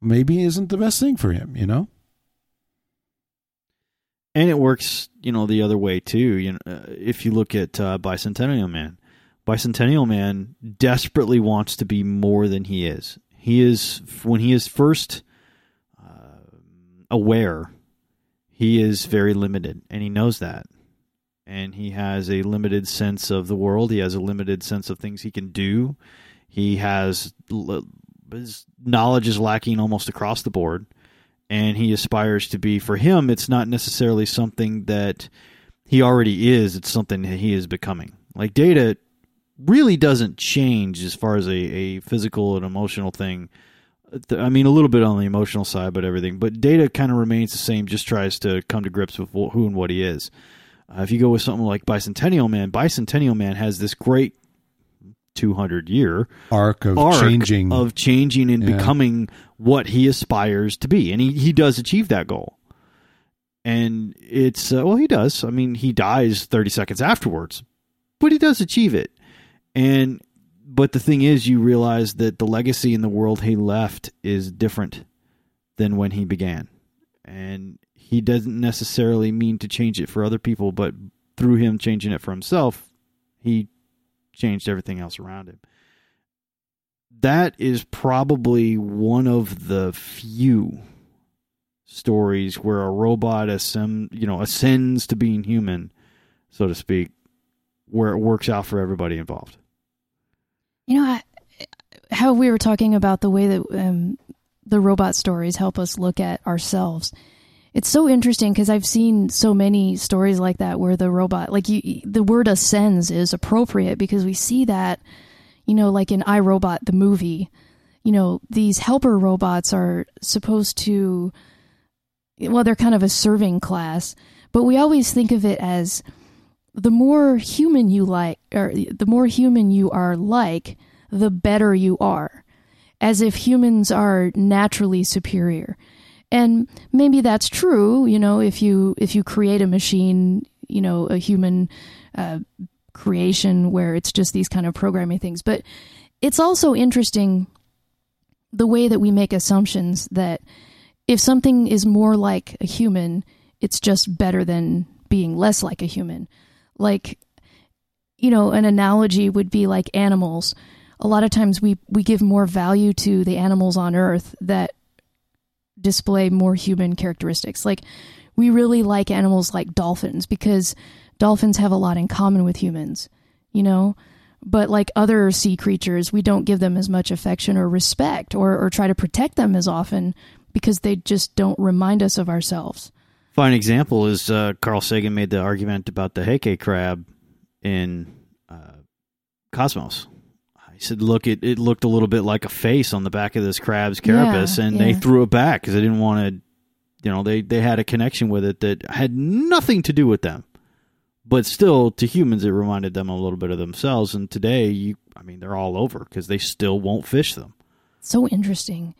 maybe isn't the best thing for him, you know. And it works you know the other way too you know uh, if you look at uh, bicentennial man bicentennial man desperately wants to be more than he is he is when he is first uh, aware he is very limited, and he knows that. And he has a limited sense of the world. He has a limited sense of things he can do. He has his knowledge is lacking almost across the board, and he aspires to be. For him, it's not necessarily something that he already is. It's something that he is becoming. Like Data really doesn't change as far as a, a physical and emotional thing. I mean, a little bit on the emotional side, but everything. But Data kind of remains the same. Just tries to come to grips with who and what he is. Uh, if you go with something like Bicentennial Man, Bicentennial Man has this great 200 year arc of arc changing. of changing and Yeah. becoming what he aspires to be. And he, he does achieve that goal. And it's uh, well he does. I mean he dies 30 seconds afterwards but he does achieve it. And but the thing is you realize that the legacy in the world he left is different than when he began. And he doesn't necessarily mean to change it for other people but through him changing it for himself he changed everything else around him. That is probably one of the few stories where a robot ascend, you know, ascends to being human, so to speak, where it works out for everybody involved. You know, I, how we were talking about the way that um, the robot stories help us look at ourselves. It's so interesting because I've seen so many stories like that where the robot, like you, the word ascends is appropriate because we see that, you know, like in iRobot, the movie, you know, these helper robots are supposed to, well, they're kind of a serving class, but we always think of it as the more human you like, or the more human you are like, the better you are, as if humans are naturally superior. And maybe that's true, you know, if you if you create a machine, you know, a human uh, creation where it's just these kind of programming things. But it's also interesting the way that we make assumptions that if something is more like a human, it's just better than being less like a human. Like, you know, an analogy would be like animals. A lot of times we, we give more value to the animals on Earth that display more human characteristics. Like, we really like animals like dolphins because dolphins have a lot in common with humans, you know? But like other sea creatures, we don't give them as much affection or respect or, or try to protect them as often because they just don't remind us of ourselves. Fine example is uh, Carl Sagan made the argument about the Heike crab in uh, Cosmos. He said, "Look, it, it looked a little bit like a face on the back of this crab's carapace, and they threw it back because they didn't want to. You know, they they had a connection with it that had nothing to do with them, but still, to humans, it reminded them a little bit of themselves. And today, you, I mean, they're all over because they still won't fish them. so interesting.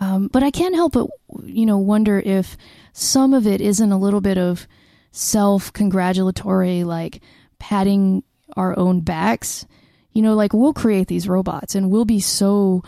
Um, but I can't help but you know wonder if some of it isn't a little bit of self-congratulatory, like patting our own backs. You know, like we'll create these robots and we'll be so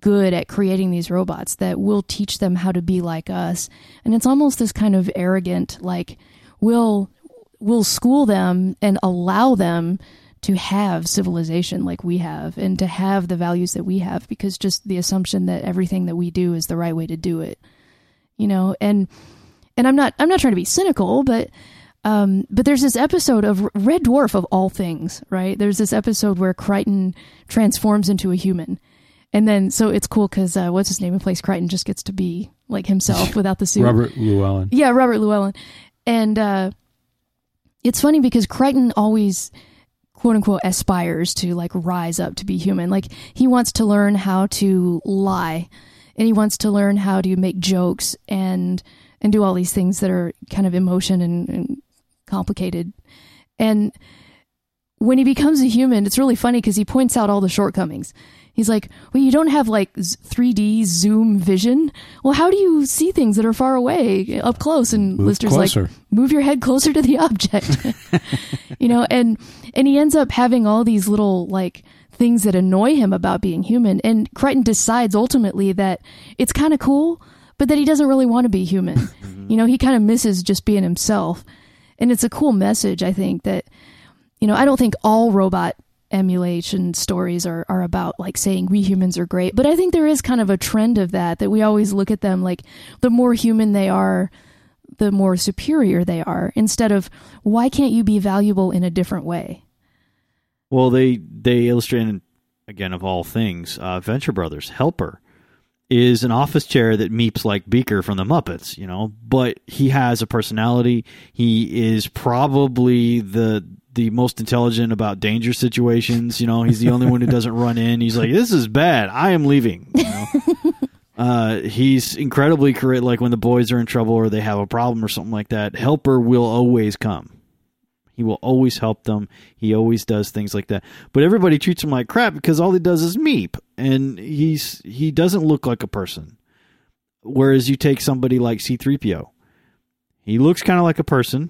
good at creating these robots that we'll teach them how to be like us, and it's almost this kind of arrogant, like we'll we'll school them and allow them to have civilization like we have and to have the values that we have because just the assumption that everything that we do is the right way to do it you know? And and i'm not i'm not trying to be cynical but um but there's this episode of red dwarf of all things right there's this episode where Kryten transforms into a human and then so it's cool because uh, what's his name in place Kryten just gets to be like himself without the suit Robert Llewellyn. yeah, Robert Llewellyn. And uh, it's funny because Kryten always, quote unquote, aspires to like rise up to be human. Like he wants to learn how to lie and he wants to learn how to make jokes and and do all these things that are kind of emotion and, and complicated. And when he becomes a human, it's really funny because he points out all the shortcomings. He's like, "Well, you don't have like 3D zoom vision. Well, how do you see things that are far away, up close?" And Move Lister's closer. like, "Move your head closer to the object." you know, and and he ends up having all these little like things that annoy him about being human. And Kryten decides ultimately that it's kind of cool, but that he doesn't really want to be human. you know, he kind of misses just being himself. And it's a cool message, I think, that you know, I don't think all robot emulation stories are, are about like saying we humans are great, but I think there is kind of a trend of that, that we always look at them like the more human they are, the more superior they are instead of why can't you be valuable in a different way? Well, they they illustrate again of all things, uh, Venture Brothers Helper is an office chair that meeps like Beaker from the Muppets, you know, but he has a personality. He is probably the the most intelligent about danger situations. You know, he's the only one who doesn't run in. He's like, "This is bad. I am leaving." You know? uh, he's incredibly correct. Like when the boys are in trouble or they have a problem or something like that, Helper will always come. He will always help them. He always does things like that. But everybody treats him like crap because all he does is meep, and he's he doesn't look like a person. Whereas you take somebody like C3PO, he looks kind of like a person.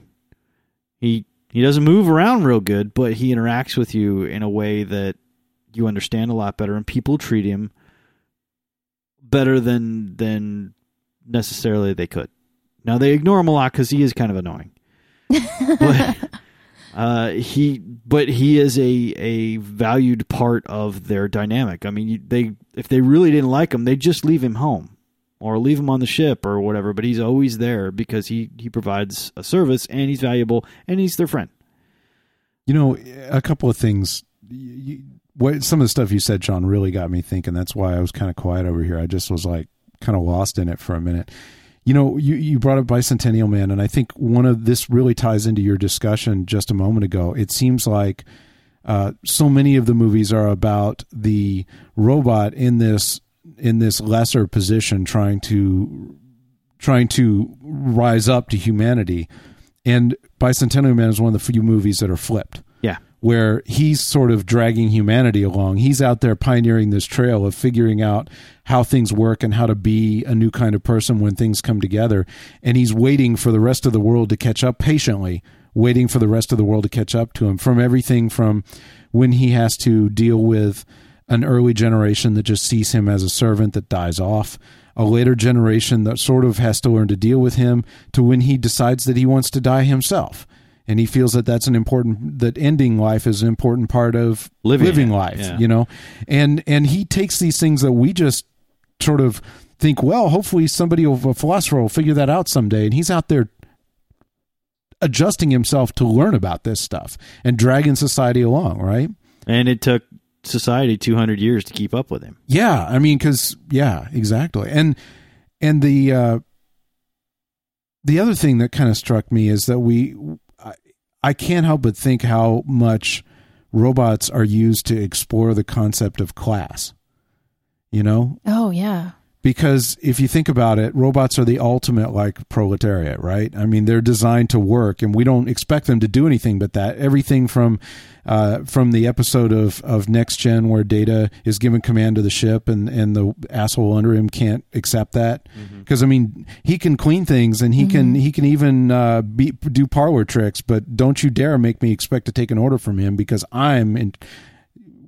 He he doesn't move around real good, but he interacts with you in a way that you understand a lot better, and people treat him better than than necessarily they could. Now they ignore him a lot because he is kind of annoying. but uh, he, but he is a a valued part of their dynamic. I mean, they if they really didn't like him, they'd just leave him home or leave him on the ship or whatever. But he's always there because he he provides a service and he's valuable and he's their friend. You know, a couple of things. You, what some of the stuff you said, Sean, really got me thinking. That's why I was kind of quiet over here. I just was like kind of lost in it for a minute. You know, you, you brought up Bicentennial Man, and I think one of this really ties into your discussion just a moment ago. It seems like uh, so many of the movies are about the robot in this in this lesser position, trying to trying to rise up to humanity. And Bicentennial Man is one of the few movies that are flipped where he's sort of dragging humanity along. He's out there pioneering this trail of figuring out how things work and how to be a new kind of person when things come together. And he's waiting for the rest of the world to catch up patiently, waiting for the rest of the world to catch up to him from everything from when he has to deal with an early generation that just sees him as a servant that dies off, a later generation that sort of has to learn to deal with him, to when he decides that he wants to die himself and he feels that that's an important that ending life is an important part of Living it, life yeah. you know and and he takes these things that we just sort of think well hopefully somebody will, a philosopher will figure that out someday and he's out there adjusting himself to learn about this stuff and dragging society along right and it took society 200 years to keep up with him. yeah i mean because yeah exactly and and the uh the other thing that kind of struck me is that we I, can't help but think how much robots are used to explore the concept of class you know Oh yeah. Because if you think about it robots are the ultimate like proletariat right? I mean they're designed to work and we don't expect them to do anything but that. Everything from uh, from the episode of of next gen where data is given command to the ship and and the asshole under him can't accept that. Because i mean he can clean things and he can he can even uh, be, do parlor tricks but don't you dare make me expect to take an order from him because i'm in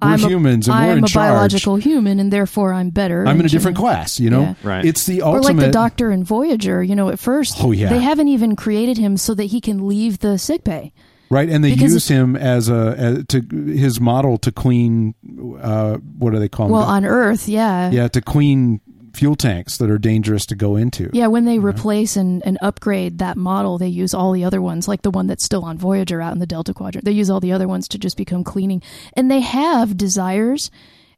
we're I'm a- humans and I we're am in a charge biological human, and therefore I'm better. I'm in a different you know, class, you know. Yeah. Right. It's the ultimate. Or like the doctor in Voyager, you know, at first, Oh, yeah. they haven't even created him so that he can leave the sick bay. right, and they because use him as a as, to his model to clean. Uh, what do they call him? Well, on Earth, yeah. yeah, to clean fuel tanks that are dangerous to go into. Yeah, when they replace and, and upgrade that model, they use all the other ones, like the one that's still on Voyager out in the Delta Quadrant. They use all the other ones to just become cleaning. And they have desires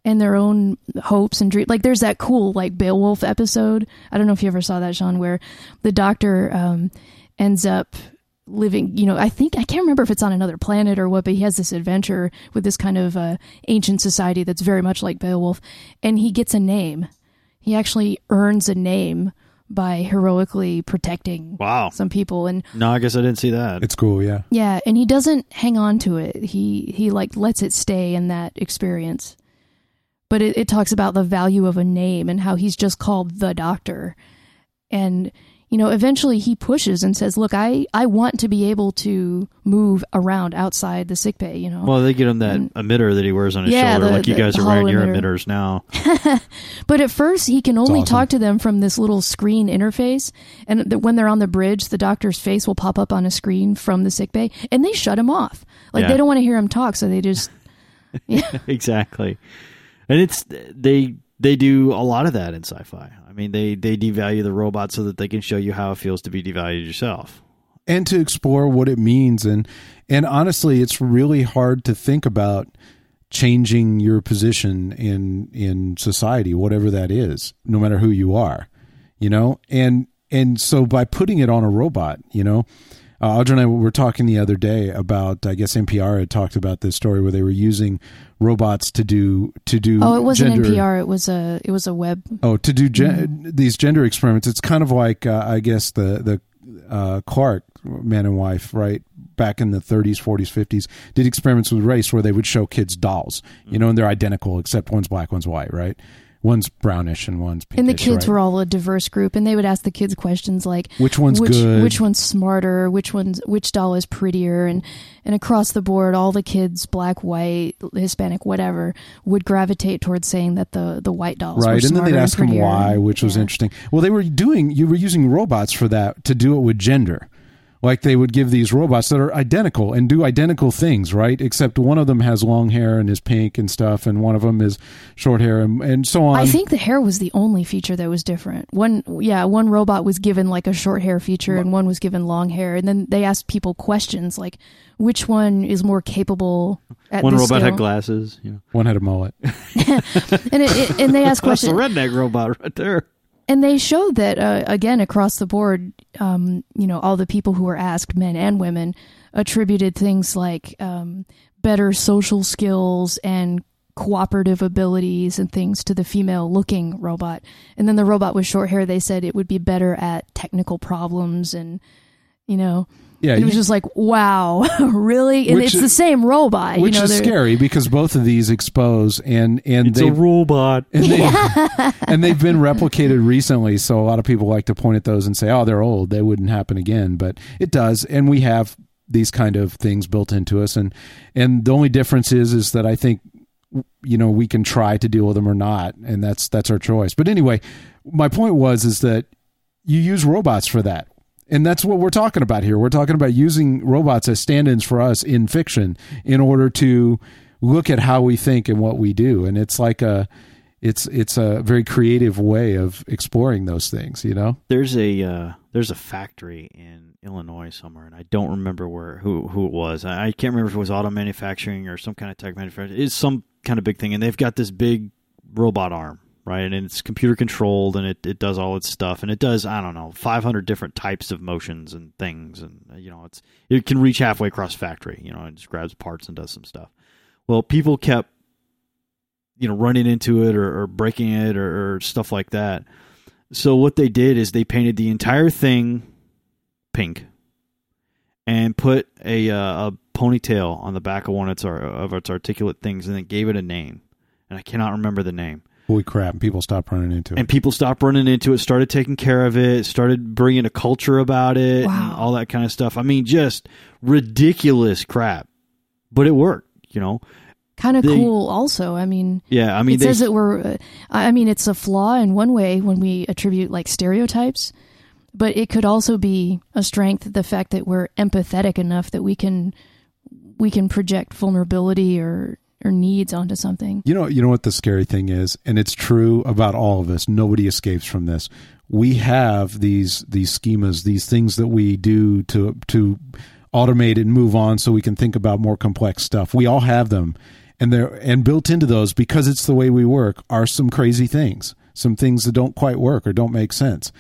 and their own hopes and dreams. Like there's that cool like Beowulf episode. I don't know if you ever saw that, Sean, where the doctor um, ends up living you know i think i can't remember if it's on another planet or what but he has this adventure with this kind of uh, ancient society that's very much like beowulf and he gets a name he actually earns a name by heroically protecting Wow. some people and No, I guess I didn't see that. It's cool, yeah. yeah and he doesn't hang on to it he he like lets it stay in that experience but it, it talks about the value of a name and how he's just called the doctor and you know eventually he pushes and says look i i want to be able to move around outside the sick bay you know well, they get him that emitter that he wears on his Yeah, shoulder, the- like you guys are wearing your emitters now. But at first, he can only awesome. talk to them from this little screen interface. And th- when they're on the bridge, the doctor's face will pop up on a screen from the sick bay, and they shut him off. Like Yeah. they don't want to hear him talk, so they just. Yeah. exactly. And it's they they do a lot of that in sci-fi. I mean, they they devalue the robot so that they can show you how it feels to be devalued yourself. and to explore what it means and and honestly it's really hard to think about changing your position in in society whatever that is no matter who you are you know and and so by putting it on a robot you know uh, Audra and I were talking the other day about I guess NPR had talked about this story where they were using robots to do to do Oh, it wasn't gender- NPR. It was a it was a web. Oh, to do gen- these gender experiments, it's kind of like uh, I guess the the uh, Clark man and wife, right? Back in the 30s, 40s, 50s, did experiments with race where they would show kids dolls, you know, and they're identical except one's black, one's white, right? One's brownish and one's pinkish. And the kids right? were all a diverse group, and they would ask the kids questions like, Which one's which, good? Which one's smarter? Which one's which doll is prettier? And and across the board, all the kids, black, white, Hispanic, whatever, would gravitate towards saying that the the white dolls were right, and then they'd ask them why, which was interesting. Well, they were doing you were using robots for that to do it with gender. Like they would give these robots that are identical and do identical things, right? Except one of them has long hair and is pink and stuff, and one of them is short hair and, and so on. I think the hair was the only feature that was different. One, yeah, one robot was given like a short hair feature, and one was given long hair. And then they asked people questions like, which one is more capable at One this robot scale? had glasses. You know. one had a mullet. and it, it, and they asked That's the questions, redneck robot right there. And they showed that uh, again across the board. Um, you know, all the people who were asked, men and women, attributed things like um, better social skills and cooperative abilities and things to the female looking robot. And then the robot with short hair, they said it would be better at technical problems and, you know, Yeah, and it was you- just like, wow, really? And Which it's is- the same robot. which you know, is scary because both of these expose and and It's they a robot. and, they, and they've been replicated recently. So a lot of people like to point at those and say, "Oh, they're old; they wouldn't happen again." But it does, and we have these kind of things built into us. And and the only difference is is that I think you know we can try to deal with them or not, and that's that's our choice. But anyway, my point was is that you use robots for that. And that's what we're talking about here. We're talking about using robots as stand-ins for us in fiction in order to look at how we think and what we do. And it's like a it's it's a very creative way of exploring those things, you know? There's a uh, there's a factory in Illinois somewhere, and I don't remember where who who it was. I, I can't remember if it was auto manufacturing or some kind of tech manufacturing. It's some kind of big thing, and they've got this big robot arm, right? And it's computer controlled, and it, it does all its stuff, and it does I don't know 500 different types of motions and things, and uh, you know it's it can reach halfway across factory. You know, it just grabs parts and does some stuff. Well, people kept you know running into it or, or breaking it or, or stuff like that. So what they did is they painted the entire thing pink and put a uh, a ponytail on the back of one of its of its articulate things and then gave it a name. And I cannot remember the name. Holy crap! People stopped running into it. And people stopped running into it, started taking care of it, started bringing a culture about it, and Wow. all that kind of stuff. I mean, just ridiculous crap, but it worked. You know, Kind of cool, also. I mean, yeah. I mean, it they says that we're. Uh, I mean, it's a flaw in one way when we attribute like stereotypes, but it could also be a strength. The fact that we're empathetic enough that we can we can project vulnerability or or needs onto something. You know, you know what the scary thing is, and it's true about all of us. Nobody escapes from this. We have these these schemas, these things that we do to to automate and move on, so we can think about more complex stuff. We all have them, and they're and built into those because it's the way we work are some crazy things, some things that don't quite work or don't make sense,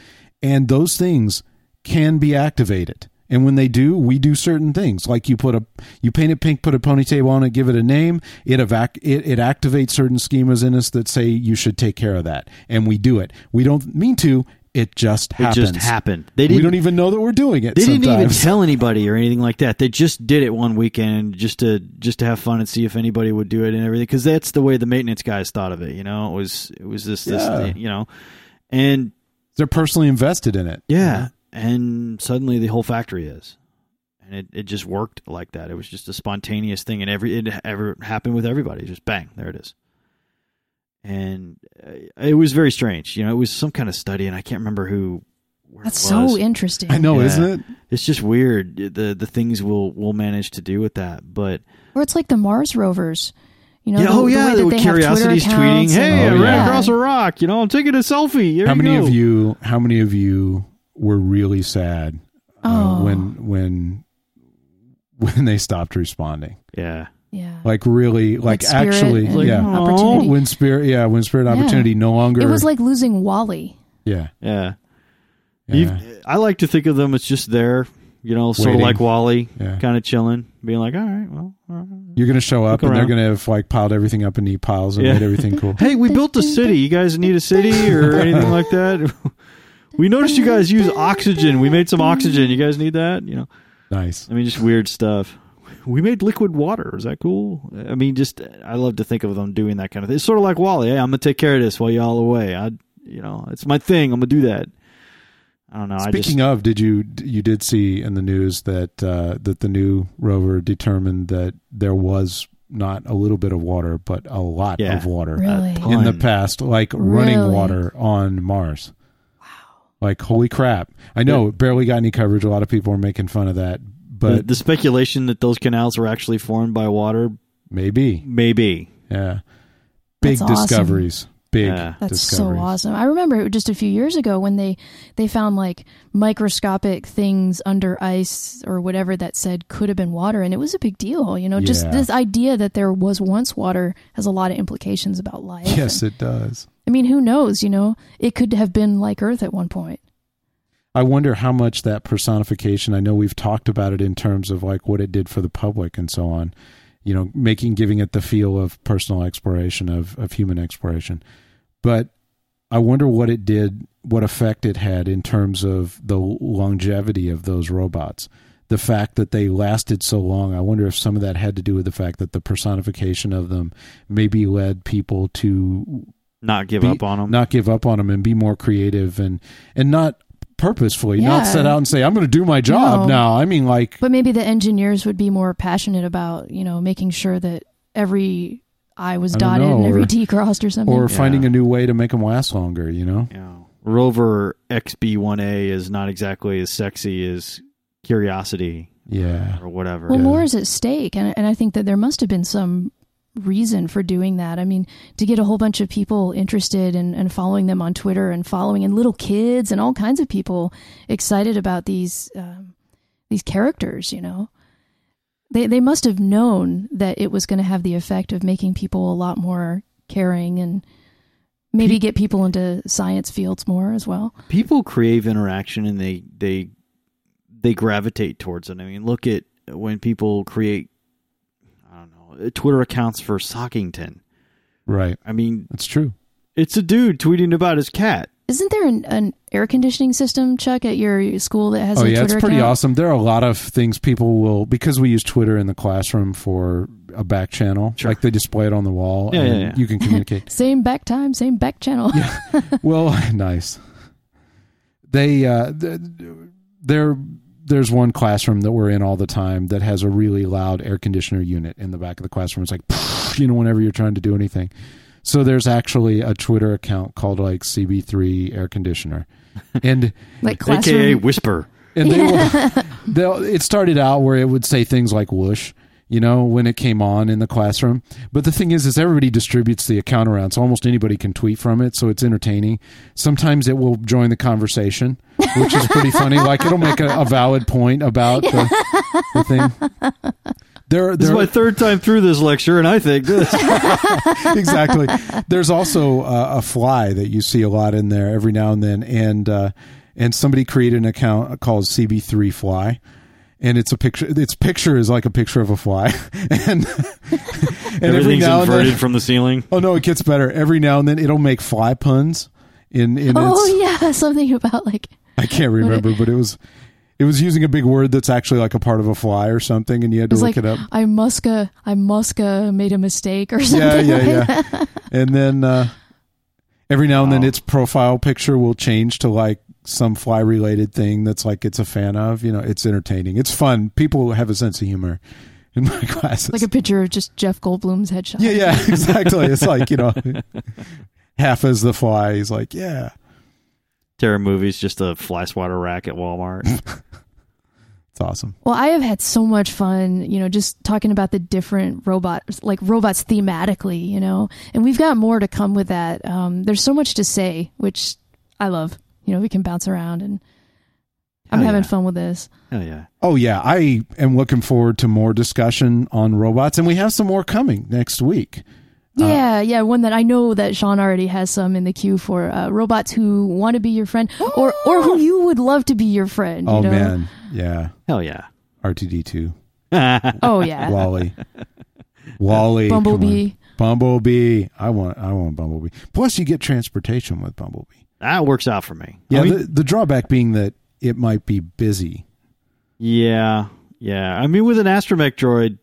and those things can be activated. And when they do, we do certain things. Like you put a you paint it pink, put a ponytail on it, give it a name. It evac it, it activates certain schemas in us that say you should take care of that, and we do it. We don't mean to. It just happens. it just happened. They We didn't we don't even know that we're doing it. They didn't even tell anybody or anything like that. They just did it one weekend just to just to have fun and see if anybody would do it and everything. Because that's the way the maintenance guys thought of it. You know, it was it was this this Yeah. you know, and They're personally invested in it. yeah, and suddenly the whole factory is, and it, it just worked like that. It was just a spontaneous thing, and every it ever happened with everybody. Just bang, there it is. And uh, it was very strange. You know, it was some kind of study, and I can't remember who. where That's it was. so interesting. I know, Yeah. isn't it? It's just weird the the things we'll we'll manage to do with that. But Or it's like the Mars rovers. You know, yeah, the, oh the yeah, way that the they have Twitter Curiosity's tweeting, "Hey, and- I Oh, ran yeah. across a rock. You know, I'm taking a selfie." Here how many go. of you? How many of you were really sad uh, Oh. when when when they stopped responding? Yeah, Yeah. Like really, like, Spirit actually, and Like, yeah. "Aw." Opportunity. When spirit, yeah, when spirit Yeah. opportunity no longer. It was like losing WALL-E. yeah, yeah. yeah. I like to think of them as just there. You know, sort Waiting. of like WALL-E, Yeah. kind of chilling, being like, "All right, well, all right." You're gonna show up Look and they're gonna have like piled everything up in neat piles and Yeah. made everything cool. Hey, we built a city. You guys need a city or anything like that? We noticed you guys use oxygen. We made some oxygen. You guys need that? You know, nice. I mean, just weird stuff. We made liquid water. Is that cool? I mean, just I love to think of them doing that kind of thing. It's sort of like WALL-E. Hey, I'm gonna take care of this while y'all away. I, you know, it's my thing. I'm gonna do that. I don't know. I Speaking just, of, did you you did see in the news that uh, that the new rover determined that there was not a little bit of water, but a lot Yeah. of water Really? in the past, like running water on Mars. Wow! Like holy crap! I know it barely got any coverage. A lot of people are making fun of that, but the speculation that those canals are actually formed by water, maybe, maybe. yeah. Big That's awesome. discoveries. Big Yeah. That's so awesome. I remember just a few years ago when they they found like microscopic things under ice or whatever that said could have been water and it was a big deal, you know. Just this idea that there was once water has a lot of implications about life. Yes, it does. I mean, who knows, you know? It could have been like Earth at one point. I wonder how much that personification. I know we've talked about it in terms of like what it did for the public and so on. You know, making giving it the feel of personal exploration of of human exploration. But I wonder what it did, what effect it had in terms of the longevity of those robots. The fact that they lasted so long, I wonder if some of that had to do with the fact that the personification of them maybe led people to Not give be- up on them. not give up on them and be more creative and and not purposefully not Yeah. set out and say i'm going to do my job No. now i mean like But maybe the engineers would be more passionate about, you know, making sure that every I was I dotted know, and every or- T crossed or something. or Yeah. finding a new way to make them last longer you know you know, Rover XB1A is not exactly as sexy as Curiosity yeah or whatever. Well, Yeah. more is at stake, and and I think that there must have been some reason for doing that. I mean, to get a whole bunch of people interested and and following them on Twitter and following and little kids and all kinds of people excited about these um, these characters, you know. They they must have known that it was going to have the effect of making people a lot more caring and maybe get people into science fields more as well. People crave interaction and they they they gravitate towards it. I mean, look at when people create I don't know, Twitter accounts for Sockington. right I mean, that's true it's a dude tweeting about his cat. Isn't there an, an air conditioning system, Chuck, at your school that has oh a yeah Twitter it's pretty account? awesome there are a lot of things people will because we use twitter in the classroom for a back channel Sure. like they display it on the wall Yeah, and yeah, yeah. you can communicate Same back time, same back channel. yeah. well nice they uh th- there there's one classroom that we're in all the time that has a really loud air conditioner unit in the back of the classroom it's like you know whenever you're trying to do anything so there's actually a twitter account called like cb3 air conditioner and like AKA. Whisper. and they will they'll it started out where it would say things like whoosh you know when it came on in the classroom but the thing is is everybody distributes the account around so almost anybody can tweet from it so it's entertaining sometimes it will join the conversation which is pretty funny like it'll make a, a valid point about the, the thing there, This is my third time through this lecture, and I think this. exactly. There's also uh, a fly that you see a lot in there every now and then, and uh, and somebody created an account called CB3 Fly, and it's a picture. Its picture is like a picture of a fly, and and every Everything's now and inverted then. from the ceiling. Oh no, it gets better. Every now and then, it'll make fly puns. In in Oh its, yeah, something about like I can't remember, but it was. It was using a big word that's actually like a part of a fly or something, and you had to it's look like it up. I muska I muska made a mistake or something. yeah, like yeah. and then uh, every now and then its profile picture will change to like some fly related thing that's like it's a fan of. You know, it's entertaining. It's fun. People have a sense of humor in my classes. Like a picture of just Jeff Goldblum's headshot. yeah, yeah, exactly. It's like you know, half as the fly. He's like, yeah, Terror movies, just a fly swatter rack at Walmart. It's awesome. Well, I have had so much fun, you know, just talking about the different robots, like robots thematically, you know, and we've got more to come with that. Um, there's so much to say, which I love. You know, we can bounce around and I'm Oh, having yeah. fun with this. Oh yeah. Oh yeah, I am looking forward to more discussion on robots, and we have some more coming next week. Uh, Yeah, yeah, one that I know that Sean already has some in the queue for uh, robots who want to be your friend or or who you would love to be your friend. you Oh know? man, yeah, Hell yeah. R2-D2, Oh yeah. WALL-E, WALL-E, come on. Bumblebee. Bumblebee. I want, I want Bumblebee. Plus, you get transportation with Bumblebee. That works out for me. Yeah, I mean, the, the drawback being that it might be busy. yeah, yeah. I mean, with an astromech droid,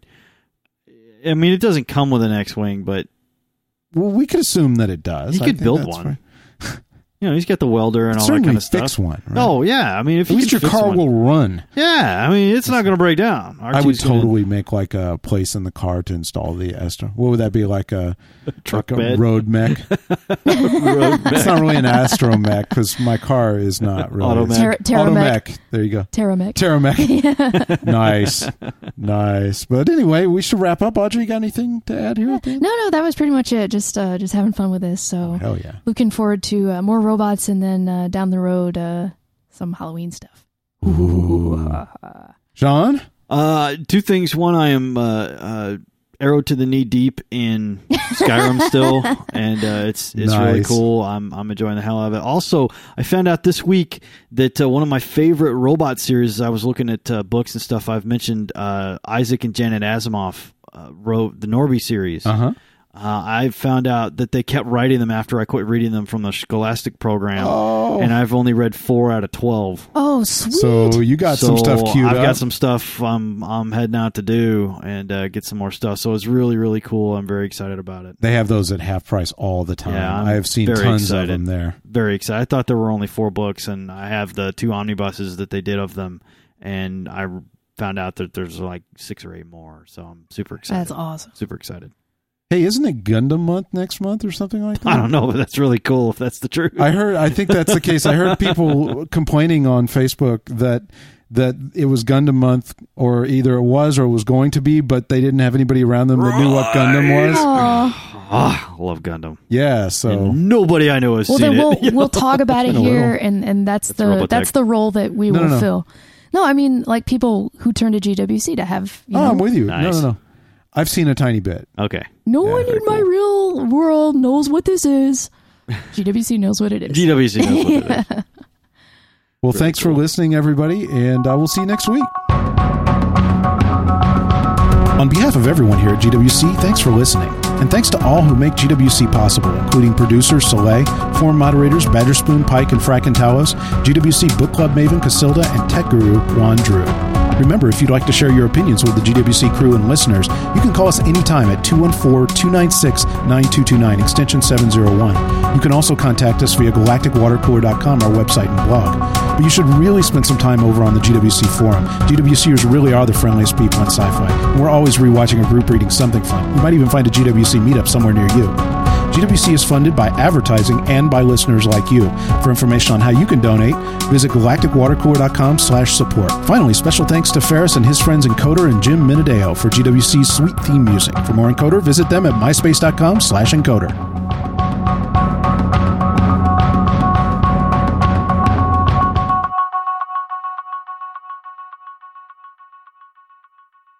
I mean, it doesn't come with an X-wing, but Well, we could assume that it does. You I could build one. fine. You know, he's got the welder and all that kind of stuff. fix one. Right? Oh yeah, I mean, if at you least can your fix car one- will run. Yeah, I mean, it's not going to break down. I would R2's gonna- totally make like a place in the car to install the Astra. What would that be like a truck like a bed. road mech? Road it's not really an Astro mech because my car is not really Automech. Ter- Terramech. Automech. There you go. Terramech. Terramech. nice, nice. But anyway, we should wrap up. Audra, you got anything to add here? At the end? No, no, that was pretty much it. Just uh, just having fun with this. So Hell yeah. looking forward to uh, more robots and then uh, down the road uh, some Halloween stuff. John. Uh, two things. One, I am uh, uh, arrow to the knee deep in Skyrim still, and uh, it's it's really cool. I'm I'm enjoying the hell out of it. Also, I found out this week that uh, one of my favorite robot series. I was looking at uh, books and stuff. I've mentioned uh, Isaac and Janet Asimov uh, wrote the Norby series. Uh huh. Uh, I found out that they kept writing them after I quit reading them from the Scholastic program, Oh. and I've only read four out of twelve. Oh, sweet. So you got some stuff queued I've up. got some stuff I'm I'm heading out to do and uh, get some more stuff. So it's really really cool. I'm very excited about it. they have those at half price all the time. Yeah, I'm I have seen tons excited. of them there. Very excited. I thought there were only four books, and I have the two omnibuses that they did of them, and I found out that there's like six or eight more. So I'm super excited. That's awesome. Super excited. Hey, isn't it Gundam month next month or something like that? I don't know, but that's really cool if that's the truth. I heard. I think that's the case. I heard people complaining on Facebook that that it was Gundam month, or either it was or it was going to be, but they didn't have anybody around them that knew what Gundam was. Oh, Ah, I love Gundam. Yeah. So And nobody I know has well seen then we'll it. we'll talk about it here, and and that's, That's the Robotech. that's the role that we No, will no, no. fill. No, I mean like people who turn to GWC to have. You oh, know, I'm with you. No, no, no. I've seen a tiny bit. okay. no Yeah, one very in my real world knows what this is. GWC knows what it is. GWC knows what it is. Well, Really thanks for listening, everybody, and uh, we'll see you next week. On behalf of everyone here at GWC, thanks for listening. And thanks to all who make GWC possible, including producer Soleil, forum moderators Badgerspoon, Pike, and Frack and Talos, GWC Book Club Maven Casilda, and tech guru Juan Drew. Remember, if you'd like to share your opinions with the GWC crew and listeners, you can call us anytime at 214-296-9229, extension 701. You can also contact us via galacticwatercooler.com, our website and blog. But you should really spend some time over on the GWC forum. GWCers really are the friendliest people in sci-fi. And we're always rewatching or group reading something fun. You might even find a GWC meetup somewhere near you. GWC is funded by advertising and by listeners like you. For information on how you can donate, visit galacticwatercooler.com slash support. Finally, special thanks to Ferris and his friends Encoder and Jim Minadeo for GWC's sweet theme music. For more Encoder, visit them at myspace.com slash encoder.